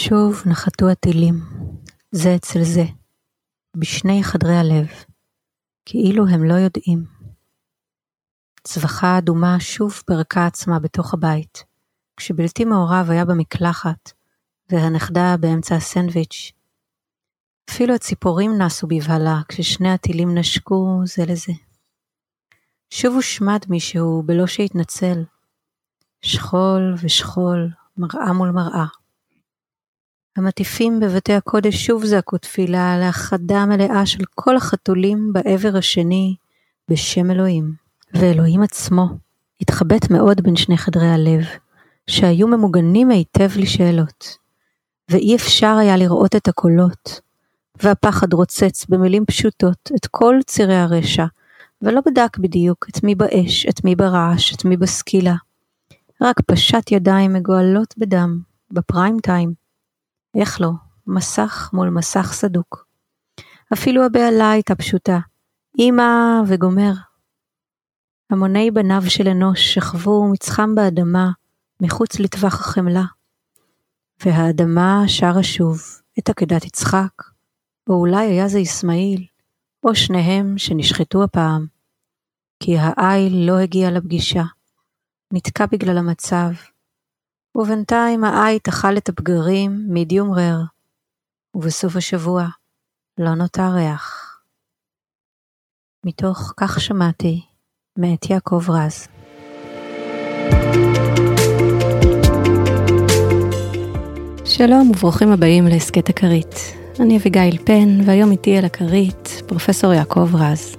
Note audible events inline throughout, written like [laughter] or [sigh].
שוב נחתו הטילים, זה אצל זה, בשני חדרי הלב, כאילו הם לא יודעים. צווחה אדומה שוב פרקה עצמה בתוך הבית, כשבלתי מעורב היה במקלחת, והנכדה באמצע הסנדוויץ'. אפילו הציפורים נסו בבהלה כששני הטילים נשקו זה לזה. שוב הושמד מישהו בלא שהתנצל. שכול ושכול, מראה מול מראה. המטיפים בבתי הקודש שוב זעקו תפילה להכחדה מלאה של כל החתולים בעבר השני בשם אלוהים. ואלוהים עצמו התחבט מאוד בין שני חדרי הלב, שהיו ממוגנים היטב לשאלות, ואי אפשר היה לראות את הקולות, והפחד רוצץ במילים פשוטות את כל צירי הרשע, ולא בדק בדיוק את מי באש, את מי ברעש, את מי בסקילה. רק פשט ידיים מגואלות בדם, בפריים טיים. איך לא, מסך מול מסך סדוק. אפילו הבהלה הייתה פשוטה, אמא וגומר. המוני בניו של אנוש שכבו מצחם באדמה, מחוץ לטווח החמלה. והאדמה שרה שוב את עקדת יצחק, או אולי היה זה אסמאעיל, או שניהם שנשחטו הפעם. כי העיל לא הגיע לפגישה, נתקע בגלל המצב, ובינתיים העית אכל את הפגרים מידיום רר, ובסוף השבוע לא נותר ריח. מתוך כך שמעתי, מאת יעקב רז. שלום וברוכים הבאים להסכת הכרית. אני אביגיל פן, והיום איתי על הכרית פרופסור יעקב רז.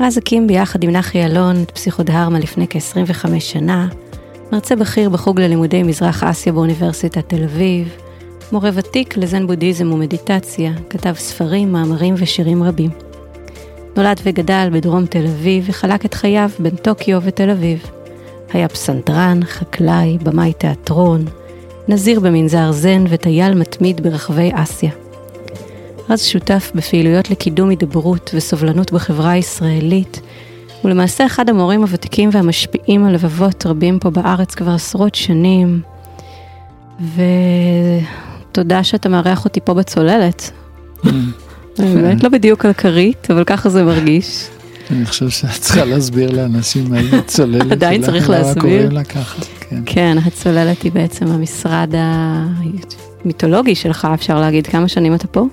רז הקים ביחד עם נחי אלון את פסיכודהרמה לפני כ-25 שנה, מרצה בכיר בחוג ללימודי מזרח אסיה באוניברסיטת תל אביב, מורה ותיק לזן בודהיזם ומדיטציה, כתב ספרים, מאמרים ושירים רבים. נולד וגדל בדרום תל אביב וחלק את חייו בין טוקיו ותל אביב. היה פסנתרן, חקלאי, במאי תיאטרון, נזיר במנזר זן וטייל מתמיד ברחבי אסיה. רז שותף בפעילויות לקידום הידברות וסובלנות בחברה הישראלית, ולמעשה אחד המורים הוותיקים והמשפיעים על לבבות רבים פה בארץ כבר עשרות שנים. ותודה שאתה מארח אותי פה בצוללת. [laughs] באמת לא בדיוק על כרית, אבל ככה זה מרגיש. אני חושב שאת צריכה להסביר לאנשים מה היא הצוללת. עדיין צריך להסביר. קוראים לה ככה, כן. כן, הצוללת היא בעצם המשרד המיתולוגי שלך, אפשר להגיד. כמה שנים אתה פה?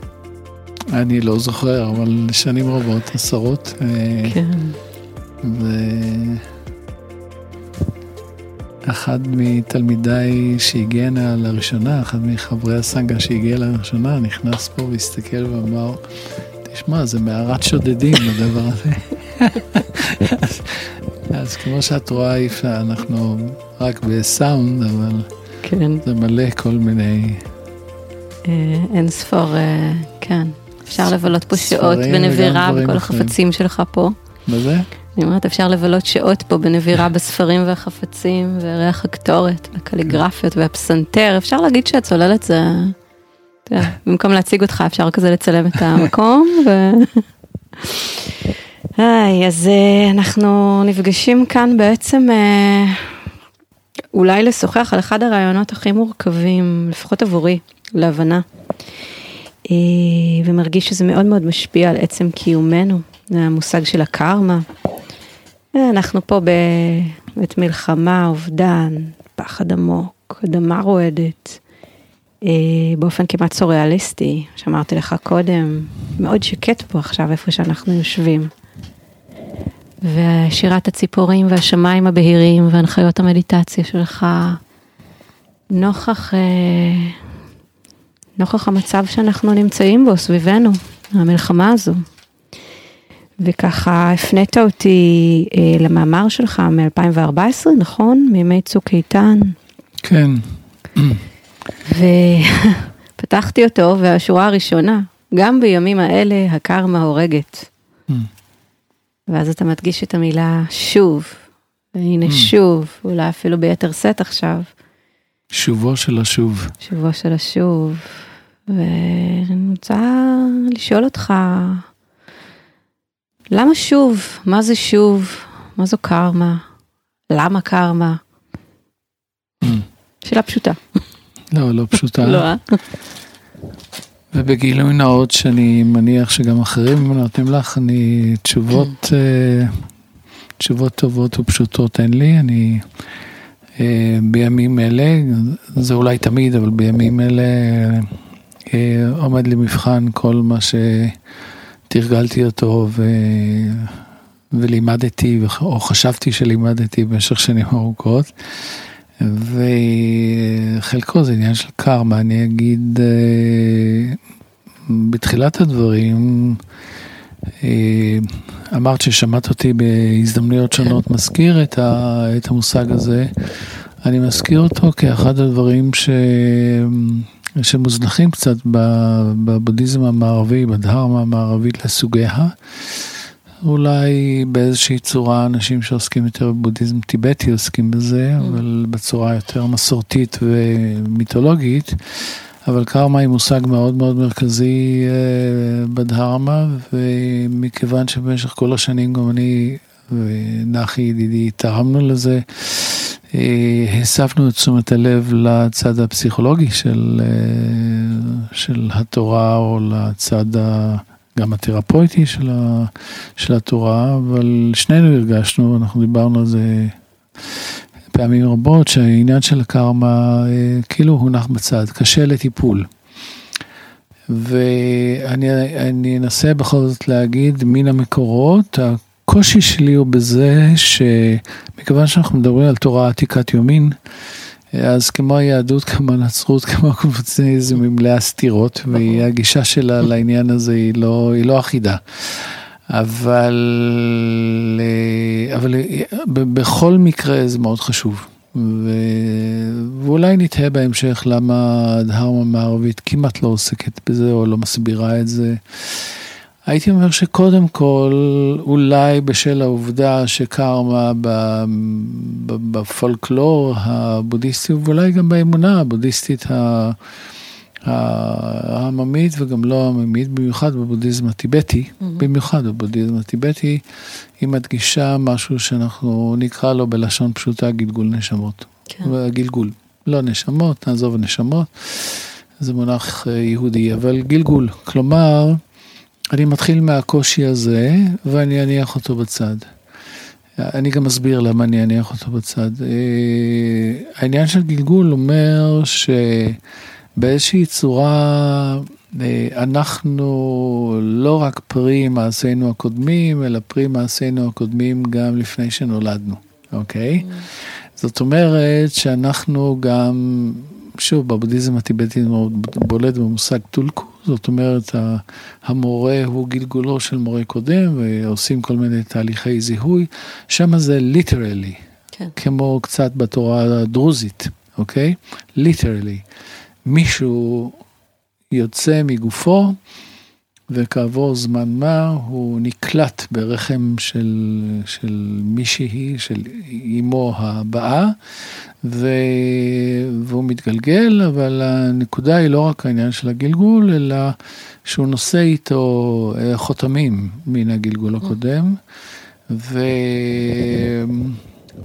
אני לא זוכר, אבל שנים רבות, עשרות. אה, כן. ואחד מתלמידיי שהגיע הנה לראשונה, אחד מחברי הסנגה שהגיע לראשונה, נכנס פה והסתכל ואמר, תשמע, זה מערת שודדים [laughs] הדבר הזה. אז, אז כמו שאת רואה, אי אפשר, אנחנו רק בסאונד, אבל כן. זה מלא כל מיני... אה, אין ספור, אה, כן. אפשר לבלות פה שעות בנבירה בכל אחרים. החפצים שלך פה. מה זה? אני אומרת, אפשר לבלות שעות פה בנבירה בספרים והחפצים, וריח הקטורת, והקליגרפיות והפסנתר. אפשר להגיד שהצוללת זה... במקום להציג אותך, אפשר כזה לצלם את המקום. ו... היי, אז אה, אנחנו נפגשים כאן בעצם אה, אולי לשוחח על אחד הרעיונות הכי מורכבים, לפחות עבורי, להבנה. אה, ומרגיש שזה מאוד מאוד משפיע על עצם קיומנו, המושג של הקרמה. אנחנו פה בעת מלחמה, אובדן, פחד עמוק, אדמה רועדת, אה, באופן כמעט סוריאליסטי, שאמרתי לך קודם, מאוד שקט פה עכשיו איפה שאנחנו יושבים. ושירת הציפורים והשמיים הבהירים והנחיות המדיטציה שלך, נוכח, אה, נוכח המצב שאנחנו נמצאים בו סביבנו, המלחמה הזו. וככה הפנית אותי אה, למאמר שלך מ-2014, נכון? מימי צוק איתן. כן. ופתחתי אותו, והשורה הראשונה, גם בימים האלה הקרמה הורגת. Mm. ואז אתה מדגיש את המילה שוב, והנה Mm. שוב, אולי אפילו ביתר שאת עכשיו, שובו של השוב. שובו של השוב. ואני רוצה לשאול אותך, למה שוב? מה זה שוב? מה זו קרמה? למה קרמה? [clears throat] שאלה פשוטה. לא, לא פשוטה. [laughs] לא, אה? [laughs] ובגילוי נאות שאני מניח שגם אחרים נותנים לך, אני תשובות, [clears throat] אה, תשובות טובות ופשוטות אין לי, אני אה, בימים אלה, זה אולי תמיד, אבל בימים אלה אה, עומד למבחן כל מה שתרגלתי אותו ו... ולימדתי, או חשבתי שלימדתי במשך שנים ארוכות. וחלקו זה עניין של קרמה, אני אגיד אה, בתחילת הדברים, אה, אמרת ששמעת אותי בהזדמנויות שונות מזכיר את, ה, את המושג הזה, אני מזכיר אותו כאחד הדברים ש, שמוזנחים קצת בבודהיזם המערבי, בדהרמה המערבית לסוגיה. אולי באיזושהי צורה אנשים שעוסקים יותר בבודהיזם טיבטי עוסקים בזה, mm. אבל בצורה יותר מסורתית ומיתולוגית. אבל קרמה היא מושג מאוד מאוד מרכזי אה, בדהרמה, ומכיוון שבמשך כל השנים גם אני ונחי ידידי תרמנו לזה, אה, הספנו את תשומת הלב לצד הפסיכולוגי של, אה, של התורה או לצד ה... גם התרפויטי של, ה, של התורה, אבל שנינו הרגשנו, אנחנו דיברנו על זה פעמים רבות, שהעניין של הקרמה אה, כאילו הונח בצד, קשה לטיפול. ואני אנסה בכל זאת להגיד מן המקורות, הקושי שלי הוא בזה שמכיוון שאנחנו מדברים על תורה עתיקת יומין, אז כמו היהדות, כמו הנצרות, כמו הקונפוציאניזם, היא מלאה סתירות, והגישה שלה לעניין הזה היא לא, היא לא אחידה. אבל, אבל בכל מקרה זה מאוד חשוב. ו... ואולי נתהה בהמשך למה הדהרמה המערבית כמעט לא עוסקת בזה או לא מסבירה את זה. הייתי אומר שקודם כל, אולי בשל העובדה שקרמה בפולקלור הבודהיסטי, ואולי גם באמונה הבודהיסטית העממית וגם לא העממית, במיוחד בבודהיזם הטיבטי, mm-hmm. במיוחד בבודהיזם הטיבטי, היא מדגישה משהו שאנחנו נקרא לו בלשון פשוטה גלגול נשמות. כן. גלגול, לא נשמות, נעזוב נשמות, זה מונח אה, יהודי, אבל גלגול, כלומר, אני מתחיל מהקושי הזה ואני אניח אותו בצד. אני גם אסביר למה אני אניח אותו בצד. אה, העניין של גלגול אומר שבאיזושהי צורה אה, אנחנו לא רק פרי מעשינו הקודמים, אלא פרי מעשינו הקודמים גם לפני שנולדנו, אוקיי? זאת אומרת שאנחנו גם, שוב, בבודהיזם הטיבטי בולט במושג טולקו, זאת אומרת, המורה הוא גלגולו של מורה קודם, ועושים כל מיני תהליכי זיהוי, שם זה literally, כן. כמו קצת בתורה הדרוזית, אוקיי? literally. מישהו יוצא מגופו, וכעבור זמן מה הוא נקלט ברחם של, של מישהי, של אימו הבאה, ו... והוא מתגלגל, אבל הנקודה היא לא רק העניין של הגלגול, אלא שהוא נושא איתו אה, חותמים מן הגלגול הקודם, ו...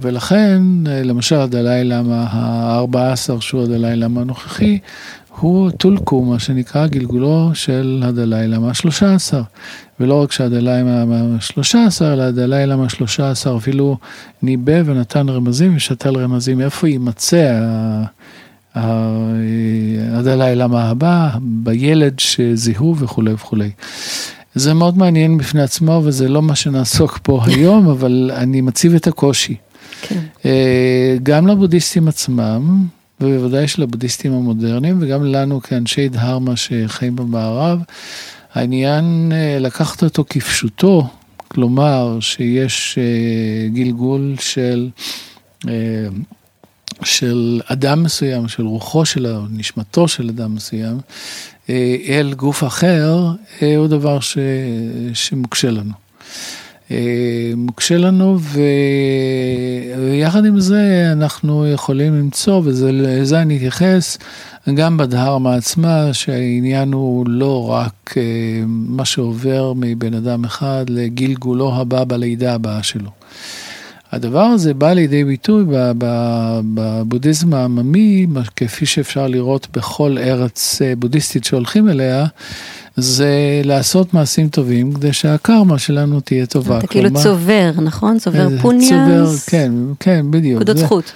ולכן, אה, למשל הדלאי למה ה-14 שהוא הדלאי למה הנוכחי, הוא טולקו, מה שנקרא גלגולו של הדלאי למה שלושה עשר. ולא רק שהדלאי למה שלושה עשר, אלא הדלאי למה שלושה עשר אפילו ניבא ונתן רמזים ושתל רמזים איפה יימצא הדלאי למה הבא, בילד שזיהו וכולי וכולי. זה מאוד מעניין בפני עצמו וזה לא מה שנעסוק פה [laughs] היום, אבל אני מציב את הקושי. כן. אה, גם לבודהיסטים עצמם, ובוודאי של הבודהיסטים המודרניים, וגם לנו כאנשי דהרמה שחיים במערב, העניין אה, לקחת אותו כפשוטו, כלומר שיש אה, גלגול של, אה, של אדם מסוים, של רוחו של, נשמתו של אדם מסוים, אל גוף אחר, הוא דבר ש, שמוקשה לנו. אה, מוקשה לנו, ו... ויחד עם זה אנחנו יכולים למצוא, ולזה אני אתייחס, גם בדהרמה עצמה, שהעניין הוא לא רק אה, מה שעובר מבן אדם אחד לגלגולו הבא בלידה הבאה שלו. הדבר הזה בא לידי ביטוי בבודהיזם העממי, כפי שאפשר לראות בכל ארץ אה, בודהיסטית שהולכים אליה, זה לעשות מעשים טובים כדי שהקרמה שלנו תהיה טובה. אתה כאילו צובר, נכון? צובר אה, פוניאס? צובר, כן, כן, בדיוק. נקודות זכות.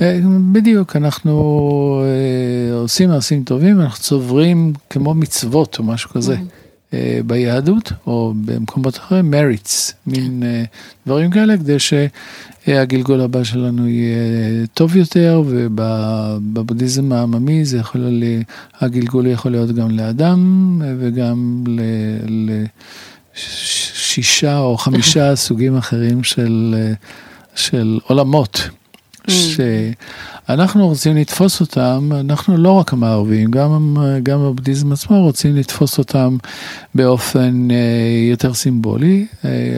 אה, בדיוק, אנחנו עושים מעשים טובים, אנחנו צוברים כמו מצוות או משהו כזה. ביהדות או במקומות אחרים, מריץ, מין דברים כאלה, כדי שהגלגול הבא שלנו יהיה טוב יותר, ובבודהיזם העממי זה יכול, הגלגול יכול להיות גם לאדם וגם לשישה או חמישה [laughs] סוגים אחרים של, של עולמות. שאנחנו רוצים לתפוס אותם, אנחנו לא רק המערבים, גם, גם הבודהיזם עצמו רוצים לתפוס אותם באופן אה, יותר סימבולי.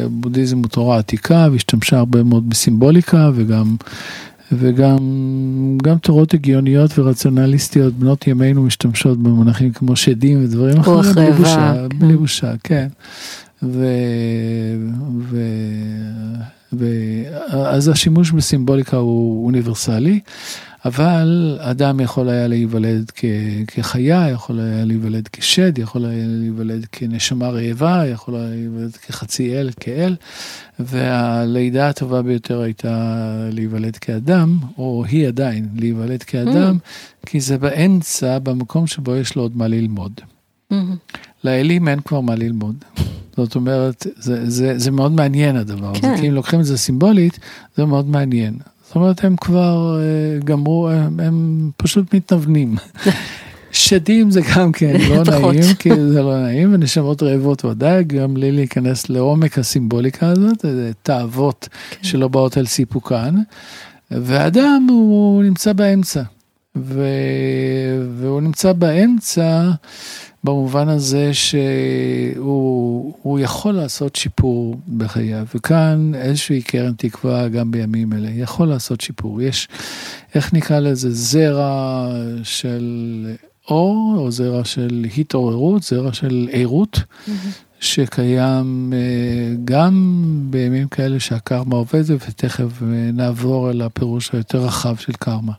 הבודהיזם הוא תורה עתיקה והשתמשה הרבה מאוד בסימבוליקה וגם וגם גם תורות הגיוניות ורציונליסטיות בנות ימינו משתמשות במונחים כמו שדים ודברים אחרים. רוח רעבה. בלי בושה, כן. ו... ו... אז השימוש בסימבוליקה הוא אוניברסלי, אבל אדם יכול היה להיוולד כחיה, יכול היה להיוולד כשד, יכול היה להיוולד כנשמה רעבה, יכול היה להיוולד כחצי אל, כאל, והלידה הטובה ביותר הייתה להיוולד כאדם, או היא עדיין להיוולד כאדם, mm. כי זה באמצע, במקום שבו יש לו עוד מה ללמוד. Mm-hmm. לאלים אין כבר מה ללמוד. זאת אומרת, זה, זה, זה מאוד מעניין הדבר הזה, כן. כי אם לוקחים את זה סימבולית, זה מאוד מעניין. זאת אומרת, הם כבר uh, גמרו, הם, הם פשוט מתנוונים. [laughs] שדים זה גם כן לא [laughs] נעים, כי זה לא נעים, ונשמות רעבות ודאי, גם לי להיכנס לעומק הסימבוליקה הזאת, זה תאוות כן. שלא באות על סיפוקן, ואדם הוא נמצא באמצע, ו... והוא נמצא באמצע. במובן הזה שהוא יכול לעשות שיפור בחייו, וכאן איזושהי קרן תקווה גם בימים אלה, יכול לעשות שיפור. יש, איך נקרא לזה, זרע של אור, או זרע של התעוררות, זרע של ערות. Mm-hmm. שקיים אה, גם בימים כאלה שהקרמה עובדת, ותכף אה, נעבור אל הפירוש היותר רחב של קרמה.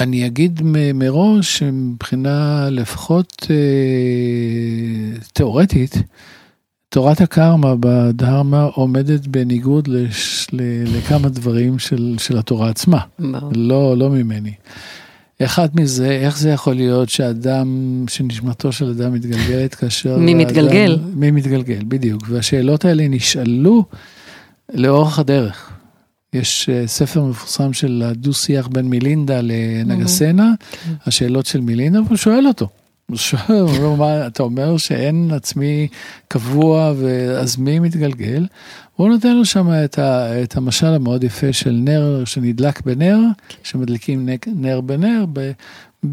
אני אגיד מראש שמבחינה לפחות אה, תיאורטית, תורת הקרמה בדהרמה עומדת בניגוד לש, ל, לכמה דברים של, של התורה עצמה, לא, לא ממני. אחד מזה, איך זה יכול להיות שאדם, שנשמתו של אדם מתגלגלת כאשר... מי מתגלגל? מי מתגלגל, בדיוק. והשאלות האלה נשאלו לאורך הדרך. יש אה, ספר מפורסם של הדו-שיח בין מילינדה לנגסנה, כן. השאלות של מילינדה, והוא שואל אותו. הוא אומר, אתה אומר שאין עצמי קבוע, אז מי מתגלגל? הוא נותן לו שם את, ה, את המשל המאוד יפה של נר שנדלק בנר, כן. שמדליקים נר בנר,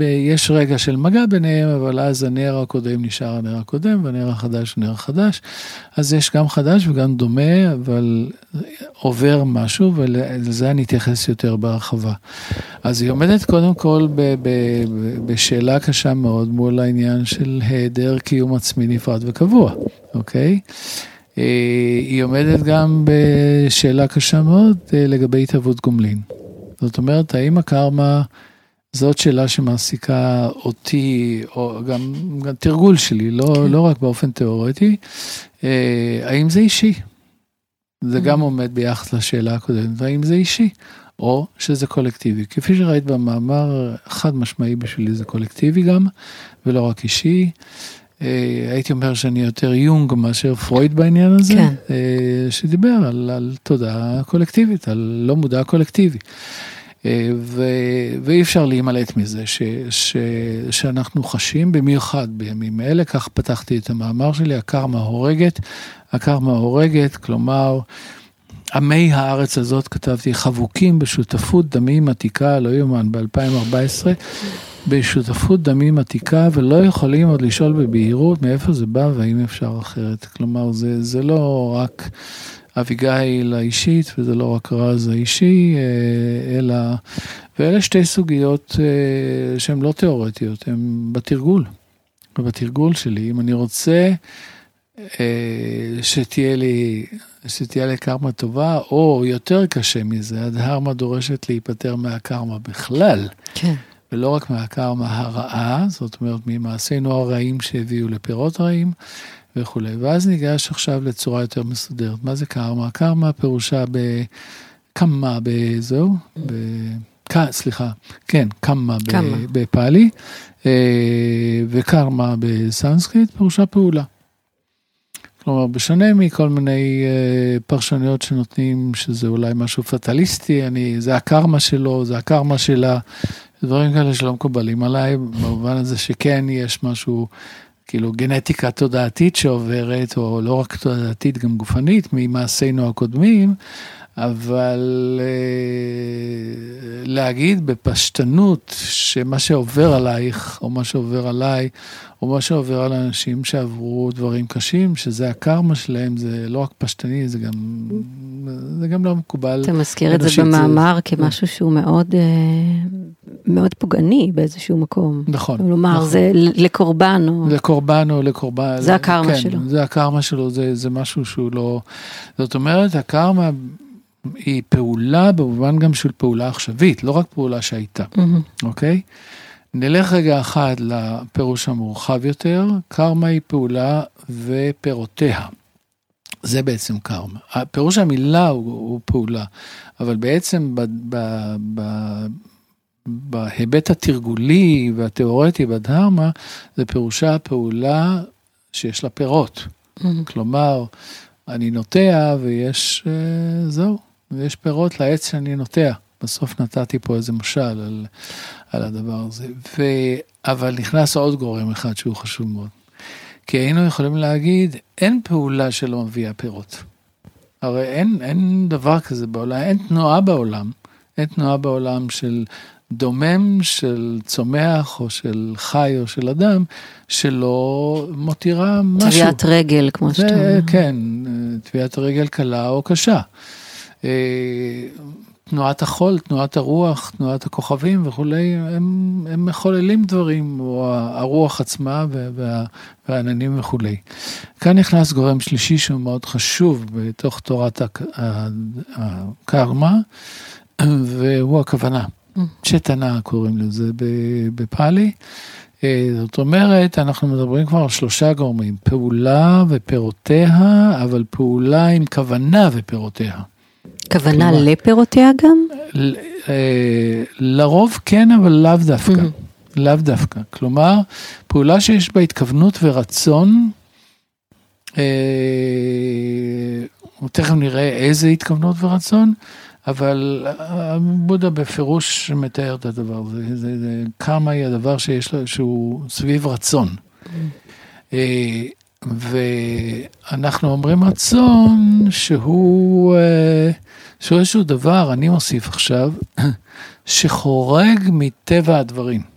יש רגע של מגע ביניהם, אבל אז הנר הקודם נשאר הנר הקודם, והנר החדש הוא נר חדש. אז יש גם חדש וגם דומה, אבל עובר משהו, ולזה אני אתייחס יותר בהרחבה. אז היא עומדת קודם כל ב, ב, ב, בשאלה קשה מאוד מול העניין של היעדר קיום עצמי נפרד וקבוע, אוקיי? אה, היא עומדת גם בשאלה קשה מאוד אה, לגבי התהוות גומלין. זאת אומרת, האם הקרמה... זאת שאלה שמעסיקה אותי, או גם, גם תרגול שלי, לא, כן. לא רק באופן תיאורטי, אה, האם זה אישי? זה גם mm. עומד ביחס לשאלה הקודמת, האם זה אישי, או שזה קולקטיבי. כפי שראית במאמר, חד משמעי בשבילי זה קולקטיבי גם, ולא רק אישי. אה, הייתי אומר שאני יותר יונג מאשר פרויד בעניין הזה, כן. אה, שדיבר על, על תודעה קולקטיבית, על לא מודע קולקטיבי. אה, ו... ואי אפשר להימלט מזה ש... ש... שאנחנו חשים במיוחד בימים אלה, כך פתחתי את המאמר שלי, הקרמה הורגת, הקרמה הורגת, כלומר, עמי הארץ הזאת, כתבתי, חבוקים בשותפות דמים עתיקה, לא יאומן, ב-2014, בשותפות דמים עתיקה, ולא יכולים עוד לשאול בבהירות מאיפה זה בא והאם אפשר אחרת. כלומר, זה, זה לא רק... אביגיל האישית, וזה לא רק רז האישי, אה, אלא, ואלה שתי סוגיות אה, שהן לא תיאורטיות, הן בתרגול. ובתרגול שלי, אם אני רוצה אה, שתהיה לי שתהיה לקרמה טובה, או יותר קשה מזה, הדהרמה דורשת להיפטר מהקרמה בכלל. כן. ולא רק מהקרמה הרעה, זאת אומרת ממעשינו הרעים שהביאו לפירות רעים וכולי. ואז ניגש עכשיו לצורה יותר מסודרת. מה זה קרמה? קרמה פירושה בקמה בזהו, ב... סליחה, כן, קמה בפאלי, אה, וקרמה בסנסקריט, פירושה פעולה. כלומר, בשונה מכל מיני uh, פרשנויות שנותנים, שזה אולי משהו פטליסטי, אני, זה הקרמה שלו, זה הקרמה שלה, דברים כאלה שלא מקובלים עליי, במובן הזה שכן יש משהו, כאילו גנטיקה תודעתית שעוברת, או לא רק תודעתית, גם גופנית, ממעשינו הקודמים, אבל אה, להגיד בפשטנות שמה שעובר עלייך, או מה שעובר עליי, או מה שעובר על אנשים שעברו דברים קשים, שזה הקרמה שלהם, זה לא רק פשטני, זה גם, זה גם לא מקובל. אתה מזכיר את זה במאמר זה... כמשהו שהוא מאוד, אה, מאוד פוגעני באיזשהו מקום. נכון. כלומר, נכון. זה לקורבן. או... לקורבן או לקורבן. זה הקרמה כן, שלו. זה הקרמה שלו, זה, זה משהו שהוא לא... זאת אומרת, הקרמה... היא פעולה במובן גם של פעולה עכשווית, לא רק פעולה שהייתה, mm-hmm. אוקיי? נלך רגע אחד לפירוש המורחב יותר, קרמה היא פעולה ופירותיה. זה בעצם קרמה. פירוש המילה הוא, הוא פעולה, אבל בעצם ב, ב, ב, בהיבט התרגולי והתיאורטי בדהרמה, זה פירושה הפעולה שיש לה פירות. Mm-hmm. כלומר, אני נוטע ויש, אה, זהו, ויש פירות לעץ שאני נוטע. בסוף נתתי פה איזה משל על, על הדבר הזה. ו... אבל נכנס עוד גורם אחד שהוא חשוב מאוד. כי היינו יכולים להגיד, אין פעולה שלא מביאה פירות. הרי אין, אין דבר כזה בעולם, אין תנועה בעולם, אין תנועה בעולם של דומם, של צומח או של חי או של אדם, שלא מותירה משהו. טביעת רגל, כמו שאתה אומר. כן, טביעת רגל קלה או קשה. אה, תנועת החול, תנועת הרוח, תנועת הכוכבים וכולי, הם, הם מחוללים דברים, או הרוח עצמה וה, והעננים וכולי. כאן נכנס גורם שלישי שהוא מאוד חשוב בתוך תורת הקרמה, והוא הכוונה. צ'טנה קוראים לזה בפאלי. אה, זאת אומרת, אנחנו מדברים כבר על שלושה גורמים, פעולה ופירותיה, אבל פעולה עם כוונה ופירותיה. כוונה כלומר, לפירותיה גם? אה, לרוב כן, אבל לאו דווקא. Mm-hmm. לאו דווקא. כלומר, פעולה שיש בה התכוונות ורצון, אה, תכף נראה איזה התכוונות ורצון, אבל בודה בפירוש מתאר את הדבר הזה, זה, זה, כמה היא הדבר שיש לו, שהוא סביב רצון. Mm-hmm. ואנחנו אומרים רצון שהוא... שהוא איזשהו דבר, אני מוסיף עכשיו, [coughs] שחורג מטבע הדברים.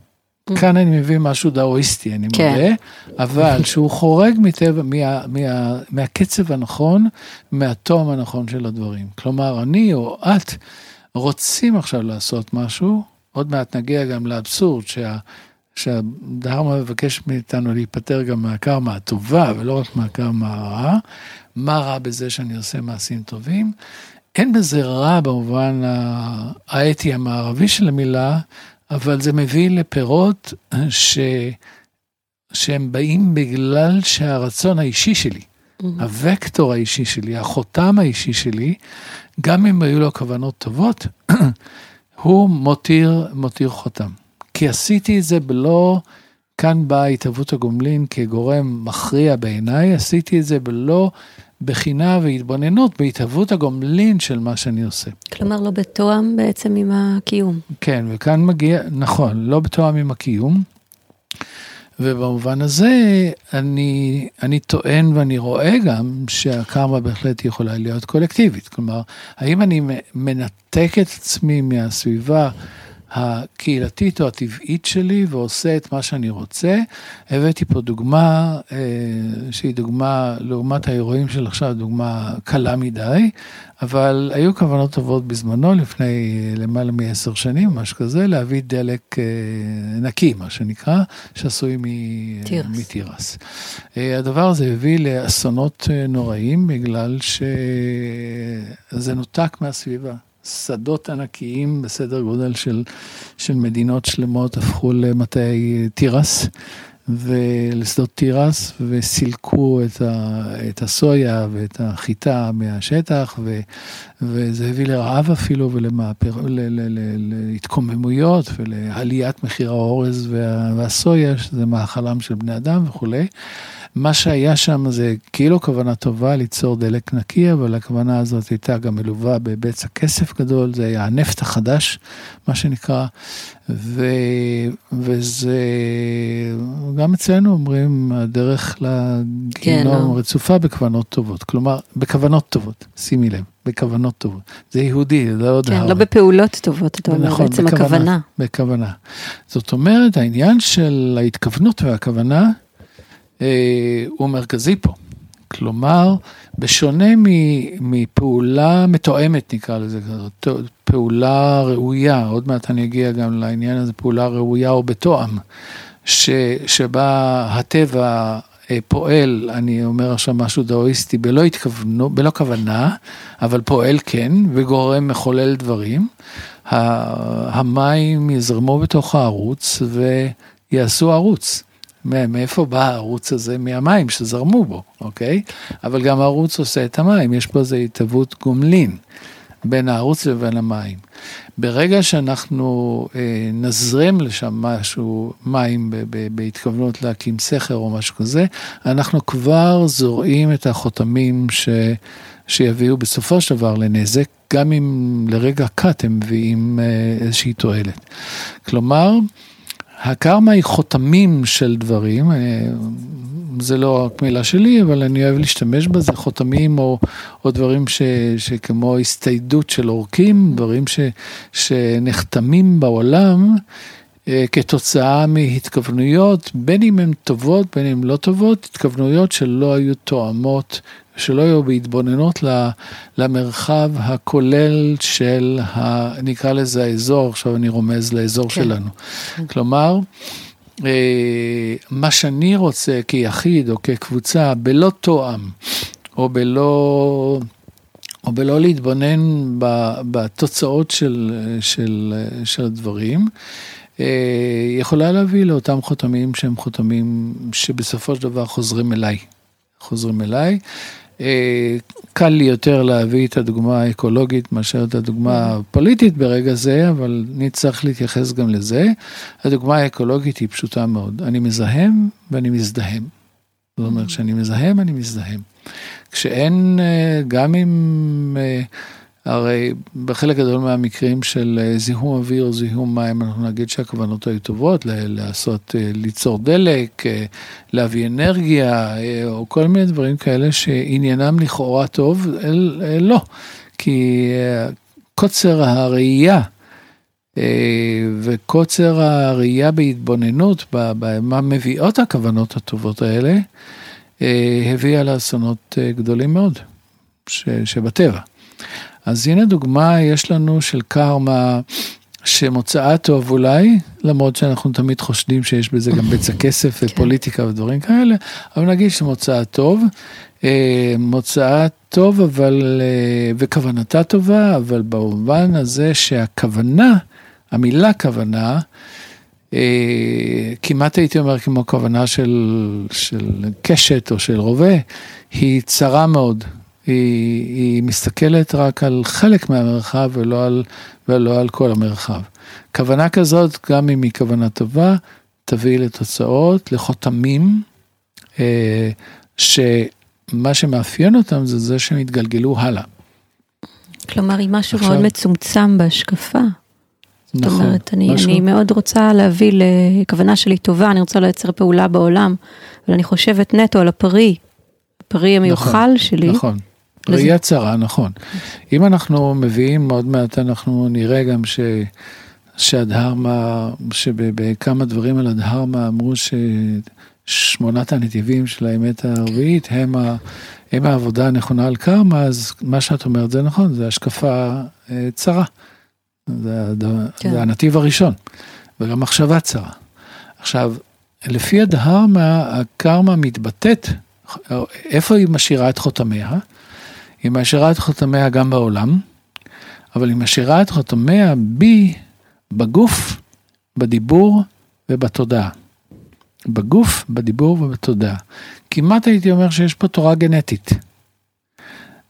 Mm. כאן אני מביא משהו דאואיסטי, אני כן. מודה, אבל שהוא חורג מטבע, מה, מה, מהקצב הנכון, מהתום הנכון של הדברים. כלומר, אני או את רוצים עכשיו לעשות משהו, עוד מעט נגיע גם לאבסורד שה... שהדהרמה מבקש מאיתנו להיפטר גם מהקרמה הטובה ולא רק מהקרמה הרעה. מה רע בזה שאני עושה מעשים טובים? אין בזה רע במובן האתי המערבי של המילה, אבל זה מביא לפירות ש... שהם באים בגלל שהרצון האישי שלי, mm-hmm. הוקטור האישי שלי, החותם האישי שלי, גם אם היו לו כוונות טובות, [clears throat] הוא מותיר, מותיר חותם. כי עשיתי את זה בלא, כאן באה התהוות הגומלין כגורם מכריע בעיניי, עשיתי את זה בלא בחינה והתבוננות בהתהוות הגומלין של מה שאני עושה. כלומר, לא בתואם בעצם עם הקיום. כן, וכאן מגיע, נכון, לא בתואם עם הקיום. ובמובן הזה אני, אני טוען ואני רואה גם שהקרמה בהחלט יכולה להיות קולקטיבית. כלומר, האם אני מנתק את עצמי מהסביבה הקהילתית או הטבעית שלי ועושה את מה שאני רוצה. הבאתי פה דוגמה אה, שהיא דוגמה, לעומת האירועים של עכשיו, דוגמה קלה מדי, אבל היו כוונות טובות בזמנו, לפני למעלה מעשר שנים, משהו כזה, להביא דלק אה, נקי, מה שנקרא, שעשוי מתירס. אה, הדבר הזה הביא לאסונות נוראים, בגלל שזה נותק מהסביבה. שדות ענקיים בסדר גודל של, של מדינות שלמות הפכו למטעי תירס. ולשדות תירס וסילקו את, ה, את הסויה ואת החיטה מהשטח ו, וזה הביא לרעב אפילו ולהתקוממויות ולעליית מחיר האורז וה, והסויה שזה מאכלם של בני אדם וכולי. מה שהיה שם זה כאילו כוונה טובה ליצור דלק נקי, אבל הכוונה הזאת הייתה גם מלווה בבצע כסף גדול, זה היה הנפט החדש, מה שנקרא, ו, וזה, גם אצלנו אומרים, הדרך לגיהנום כן, לא. רצופה בכוונות טובות, כלומר, בכוונות טובות, שימי לב. בכוונות טובות. זה יהודי, זה לא עוד כן, לא בפעולות טובות, אתה אומר, נכון, בעצם בכוונה, הכוונה. בכוונה. זאת אומרת, העניין של ההתכוונות והכוונה, הוא מרכזי פה. כלומר, בשונה מפעולה מתואמת נקרא לזה, פעולה ראויה, עוד מעט אני אגיע גם לעניין הזה, פעולה ראויה או בתואם, ש, שבה הטבע אה, פועל, אני אומר עכשיו משהו דאואיסטי, בלא התכוונו, בלא כוונה, אבל פועל כן, וגורם מחולל דברים, המים יזרמו בתוך הערוץ ויעשו ערוץ. מאיפה בא הערוץ הזה? מהמים שזרמו בו, אוקיי? אבל גם הערוץ עושה את המים, יש פה איזו התהוות גומלין בין הערוץ לבין המים. ברגע שאנחנו אה, נזרם לשם משהו, מים בהתכוונות להקים סכר או משהו כזה, אנחנו כבר זורעים את החותמים ש, שיביאו בסופו של דבר לנזק, גם אם לרגע קט הם מביאים אה, איזושהי תועלת. כלומר, הקרמה היא חותמים של דברים, אה, זה לא רק מילה שלי, אבל אני אוהב להשתמש בזה, חותמים או, או דברים ש, שכמו הסתיידות של עורקים, דברים ש, שנחתמים בעולם אה, כתוצאה מהתכוונויות, בין אם הן טובות, בין אם לא טובות, התכוונויות שלא היו תואמות שלא יהיו בהתבוננות למרחב הכולל של, ה, נקרא לזה האזור, עכשיו אני רומז לאזור כן. שלנו. כן. כלומר, אה, מה שאני רוצה כיחיד או כקבוצה בלא תואם, או בלא... או בלא להתבונן בתוצאות של, של, של הדברים, אה, יכולה להביא לאותם חותמים שהם חותמים שבסופו של דבר חוזרים אליי. חוזרים אליי, קל לי יותר להביא את הדוגמה האקולוגית מאשר את הדוגמה הפוליטית ברגע זה, אבל נצטרך להתייחס גם לזה. הדוגמה האקולוגית היא פשוטה מאוד, אני מזהם ואני מזדהם. זאת אומרת, כשאני מזהם, אני מזדהם. כשאין, אה, גם אם אה, הרי בחלק גדול מהמקרים של אה, זיהום אוויר או זיהום מים, אנחנו נגיד שהכוונות היו טובות, לעשות, אה, ליצור דלק, אה, להביא אנרגיה, או כל מיני דברים כאלה שעניינם לכאורה טוב, לא, כי קוצר הראייה וקוצר הראייה בהתבוננות, במה מביאות הכוונות הטובות האלה, הביאה לאסונות גדולים מאוד שבטבע. אז הנה דוגמה יש לנו של קרמה שמוצאה טוב אולי, למרות שאנחנו תמיד חושדים שיש בזה גם בצע כסף כן. ופוליטיקה ודברים כאלה, אבל נגיד שמוצאה טוב, אה, מוצאה טוב אבל, אה, וכוונתה טובה, אבל במובן הזה שהכוונה, המילה כוונה, אה, כמעט הייתי אומר כמו כוונה של, של קשת או של רובה, היא צרה מאוד. היא, היא מסתכלת רק על חלק מהמרחב ולא על, ולא על כל המרחב. כוונה כזאת, גם אם היא כוונה טובה, תביא לתוצאות, לחותמים, אה, שמה שמאפיין אותם זה זה שהם יתגלגלו הלאה. כלומר, היא משהו עכשיו, מאוד מצומצם בהשקפה. נכון. זאת אומרת, אני, משהו... אני מאוד רוצה להביא לכוונה שלי טובה, אני רוצה לייצר פעולה בעולם, אבל אני חושבת נטו על הפרי, הפרי המיוחל נכון, שלי. נכון. ראייה צרה, נכון. אם אנחנו מביאים, עוד מעט אנחנו נראה גם ש... שהדהרמה, שבכמה דברים על הדהרמה אמרו ששמונת הנתיבים של האמת הרביעית הם, ה, הם העבודה הנכונה על קרמה, אז מה שאת אומרת זה נכון, זה השקפה אה, צרה. זה, כן. זה הנתיב הראשון, וגם מחשבה צרה. עכשיו, לפי הדהרמה, הקרמה מתבטאת, איפה היא משאירה את חותמיה? היא משאירה את חותמיה גם בעולם, אבל היא משאירה את חותמיה בי, בגוף, בדיבור ובתודעה. בגוף, בדיבור ובתודעה. כמעט הייתי אומר שיש פה תורה גנטית.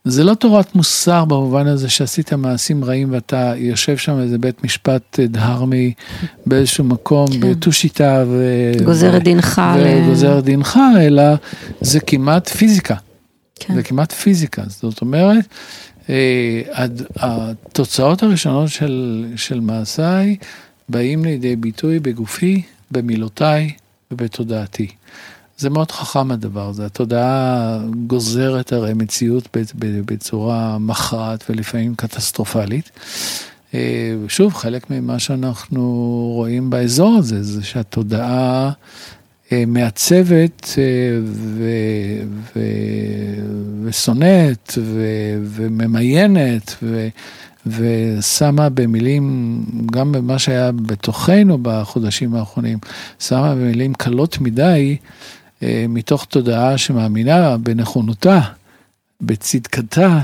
זה לא תורת מוסר במובן הזה שעשית מעשים רעים ואתה יושב שם איזה בית משפט דהרמי באיזשהו מקום, כן. בתושיטה ו... גוזר את דינך. וגוזר את דינך, אלא זה כמעט פיזיקה. כן. זה כמעט פיזיקה, זאת אומרת, אה, התוצאות הראשונות של, של מעשיי באים לידי ביטוי בגופי, במילותיי ובתודעתי. זה מאוד חכם הדבר הזה, התודעה גוזרת הרי מציאות בצורה מכרעת ולפעמים קטסטרופלית. אה, שוב, חלק ממה שאנחנו רואים באזור הזה, זה שהתודעה מעצבת אה, ושונאת וממיינת ושמה במילים, גם במה שהיה בתוכנו בחודשים האחרונים, שמה במילים קלות מדי, אה, מתוך תודעה שמאמינה בנכונותה, בצדקתה,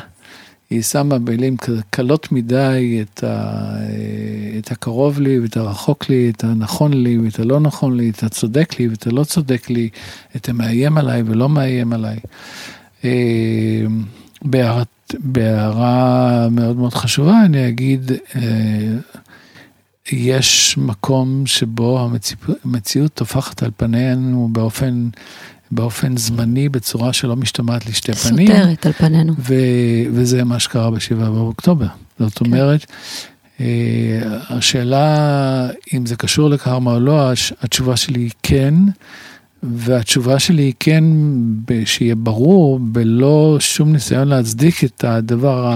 היא שמה במילים קלות מדי את, ה, אה, את הקרוב לי ואת הרחוק לי, את הנכון לי ואת הלא נכון לי, את הצודק לי ואת הלא צודק לי, את המאיים עליי ולא מאיים עליי. אה, בהערה מאוד מאוד חשובה אני אגיד, יש מקום שבו המציאות טופחת על פנינו באופן, באופן זמני, בצורה שלא משתמעת לשתי פנים. סותרת על פנינו. ו, וזה מה שקרה ב-7 באוקטובר. זאת כן. אומרת, אה, השאלה אם זה קשור לקרמה או לא, התשובה שלי היא כן. והתשובה שלי היא כן, שיהיה ברור, בלא שום ניסיון להצדיק את הדבר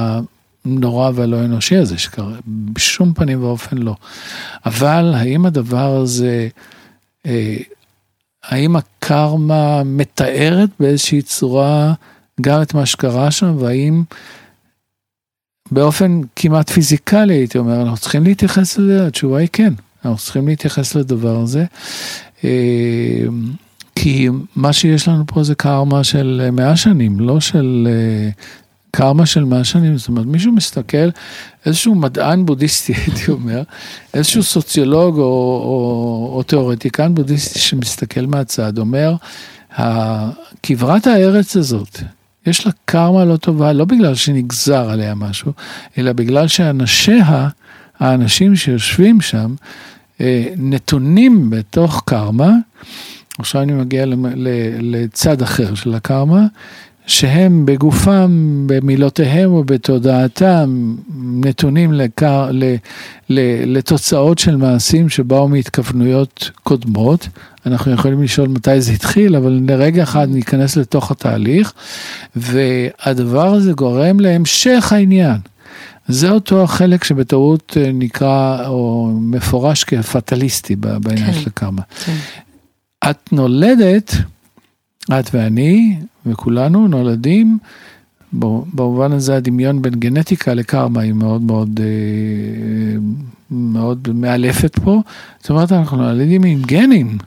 הנורא והלא אנושי הזה שקרה, בשום פנים ואופן לא. אבל האם הדבר הזה, אה, האם הקרמה מתארת באיזושהי צורה גם את מה שקרה שם, והאם באופן כמעט פיזיקלי, הייתי אומר, אנחנו צריכים להתייחס לזה? התשובה היא כן, אנחנו צריכים להתייחס לדבר הזה. אה, כי מה שיש לנו פה זה קרמה של מאה שנים, לא של אה, קרמה של מאה שנים, זאת אומרת, מישהו מסתכל, איזשהו מדען בודהיסטי, [laughs] הייתי אומר, איזשהו סוציולוג או, או, או תיאורטיקן בודהיסטי שמסתכל מהצד, אומר, כברת הארץ הזאת, יש לה קרמה לא טובה, לא בגלל שנגזר עליה משהו, אלא בגלל שאנשיה, האנשים שיושבים שם, אה, נתונים בתוך קרמה, עכשיו אני מגיע לצד אחר של הקרמה, שהם בגופם, במילותיהם ובתודעתם, נתונים לקר, ל, ל, לתוצאות של מעשים שבאו מהתכוונויות קודמות. אנחנו יכולים לשאול מתי זה התחיל, אבל לרגע אחד ניכנס לתוך התהליך, והדבר הזה גורם להמשך העניין. זה אותו החלק שבטעות אה, נקרא או מפורש כפטליסטי בעניין כן, של הקרמה. כן. את נולדת, את ואני וכולנו נולדים, במובן הזה הדמיון בין גנטיקה לקרמה היא מאוד מאוד אה, מאוד מאלפת פה. זאת אומרת, אנחנו נולדים עם גנים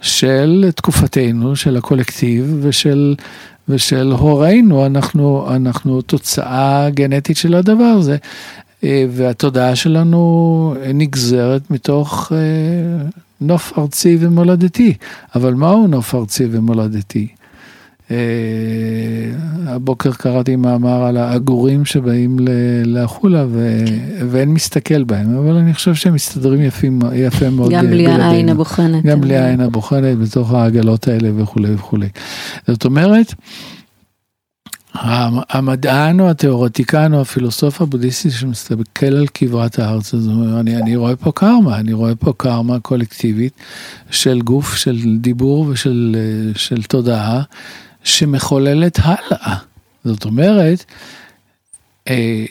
של תקופתנו, של הקולקטיב ושל, ושל הורינו, אנחנו, אנחנו תוצאה גנטית של הדבר הזה. אה, והתודעה שלנו נגזרת מתוך אה, נוף ארצי ומולדתי. אבל מהו נוף ארצי ומולדתי? אה, הבוקר קראתי מאמר על העגורים שבאים לעפולה ואין מסתכל בהם, אבל אני חושב שהם מסתדרים יפים, יפה מאוד. גם בלי העין הבוחנת. גם בלי העין הבוחנת בתוך העגלות האלה וכולי וכולי. זאת אומרת, המדען או התיאורטיקן או הפילוסוף הבודהיסטי שמסתכל על כברת הארץ הזו, אני, אני רואה פה קרמה, אני רואה פה קרמה קולקטיבית של גוף, של דיבור ושל של תודעה שמחוללת הלאה. זאת אומרת, אה,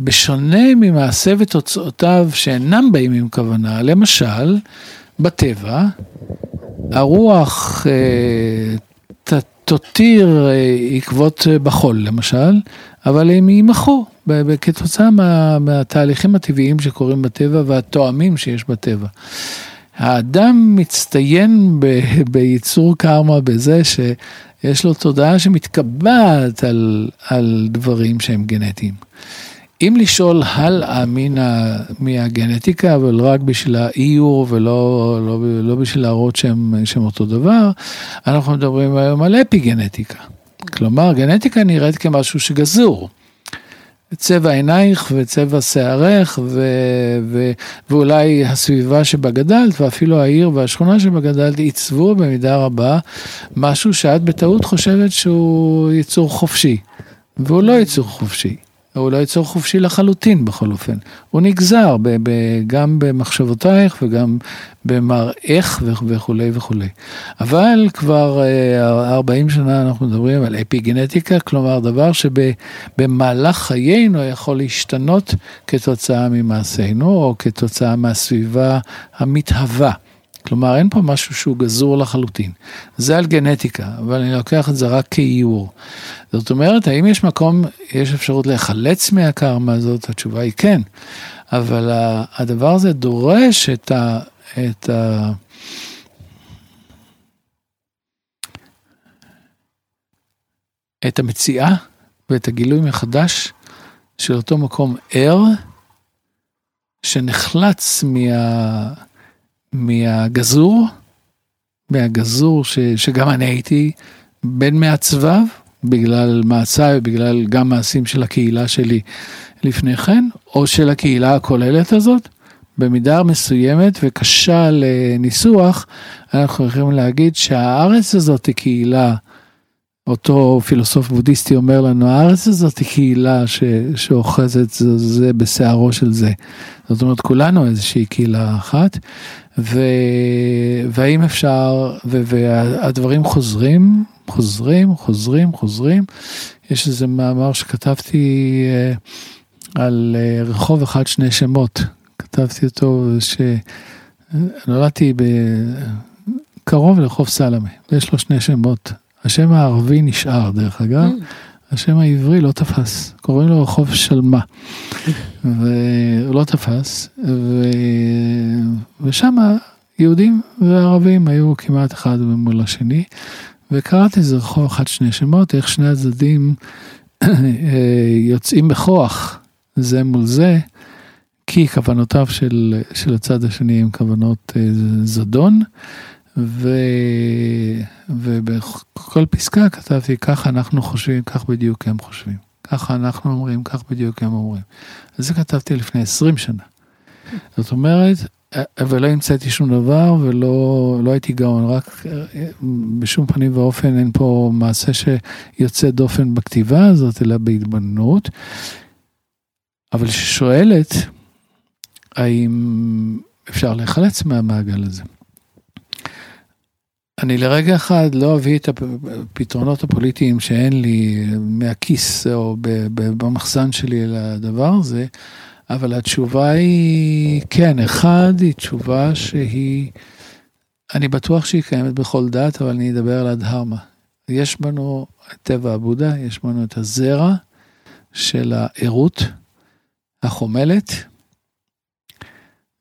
בשונה ממעשה ותוצאותיו שאינם באים עם כוונה, למשל, בטבע, הרוח אה, תותיר אה, עקבות בחול למשל, אבל הם יימחו כתוצאה מה, מהתהליכים הטבעיים שקורים בטבע והתואמים שיש בטבע. האדם מצטיין ב, [laughs] בייצור קרמה בזה שיש לו תודעה שמתקבעת על, על דברים שהם גנטיים. אם לשאול הלאה מן מהגנטיקה, אבל רק בשביל האיור ולא לא, לא בשביל להראות שהם, שהם אותו דבר, אנחנו מדברים היום על אפי גנטיקה. כלומר, גנטיקה נראית כמשהו שגזור. צבע עינייך וצבע שערך ו, ו, ואולי הסביבה שבה גדלת ואפילו העיר והשכונה שבה גדלת עיצבו במידה רבה משהו שאת בטעות חושבת שהוא יצור חופשי והוא לא יצור חופשי. הוא לא יצור חופשי לחלוטין בכל אופן. הוא נגזר ב, ב, גם במחשבותייך וגם במראך וכולי וכולי. אבל כבר 40 אה, שנה אנחנו מדברים על אפיגנטיקה, כלומר דבר שבמהלך חיינו יכול להשתנות כתוצאה ממעשינו או כתוצאה מהסביבה המתהווה. כלומר, אין פה משהו שהוא גזור לחלוטין. זה על גנטיקה, אבל אני לוקח את זה רק כאיור. זאת אומרת, האם יש מקום, יש אפשרות להיחלץ מהקרמה הזאת? התשובה היא כן. אבל הדבר הזה דורש את ה... את ה את המציאה ואת הגילוי מחדש של אותו מקום ער שנחלץ מה... מהגזור, מהגזור ש, שגם אני הייתי בן מעצביו, בגלל מעשיי, בגלל גם מעשים של הקהילה שלי לפני כן, או של הקהילה הכוללת הזאת, במידה מסוימת וקשה לניסוח, אנחנו יכולים להגיד שהארץ הזאת היא קהילה, אותו פילוסוף בודהיסטי אומר לנו, הארץ הזאת היא קהילה ש, שאוחזת זה, זה בשערו של זה. זאת אומרת, כולנו איזושהי קהילה אחת, ו... והאם אפשר, ו... והדברים חוזרים, חוזרים, חוזרים, חוזרים. יש איזה מאמר שכתבתי אה, על אה, רחוב אחד שני שמות, כתבתי אותו שנולדתי קרוב לרחוב סלמה, ויש לו שני שמות. השם הערבי נשאר דרך אגב, mm. השם העברי לא תפס, קוראים לו רחוב שלמה. והוא לא תפס, ו... ושם יהודים וערבים היו כמעט אחד מול השני, וקראתי איזה רחוב אחד שני שמות, איך שני הצדדים יוצאים בכוח זה מול זה, כי כוונותיו של, של הצד השני הם כוונות אה, זדון, ו, ובכל פסקה כתבתי, ככה אנחנו חושבים, כך בדיוק הם חושבים. ככה אנחנו אומרים, כך בדיוק הם אומרים. זה כתבתי לפני 20 שנה. זאת אומרת, ולא המצאתי שום דבר ולא לא הייתי גאון, רק בשום פנים ואופן אין פה מעשה שיוצא דופן בכתיבה הזאת, אלא בהתבוננות. אבל ששואלת, האם אפשר להיחלץ מהמעגל הזה? אני לרגע אחד לא אביא את הפתרונות הפוליטיים שאין לי מהכיס או במחסן שלי לדבר הזה, אבל התשובה היא כן, אחד היא תשובה שהיא, אני בטוח שהיא קיימת בכל דת, אבל אני אדבר על הדהרמה. יש בנו את טבע הבודה, יש בנו את הזרע של הערות החומלת,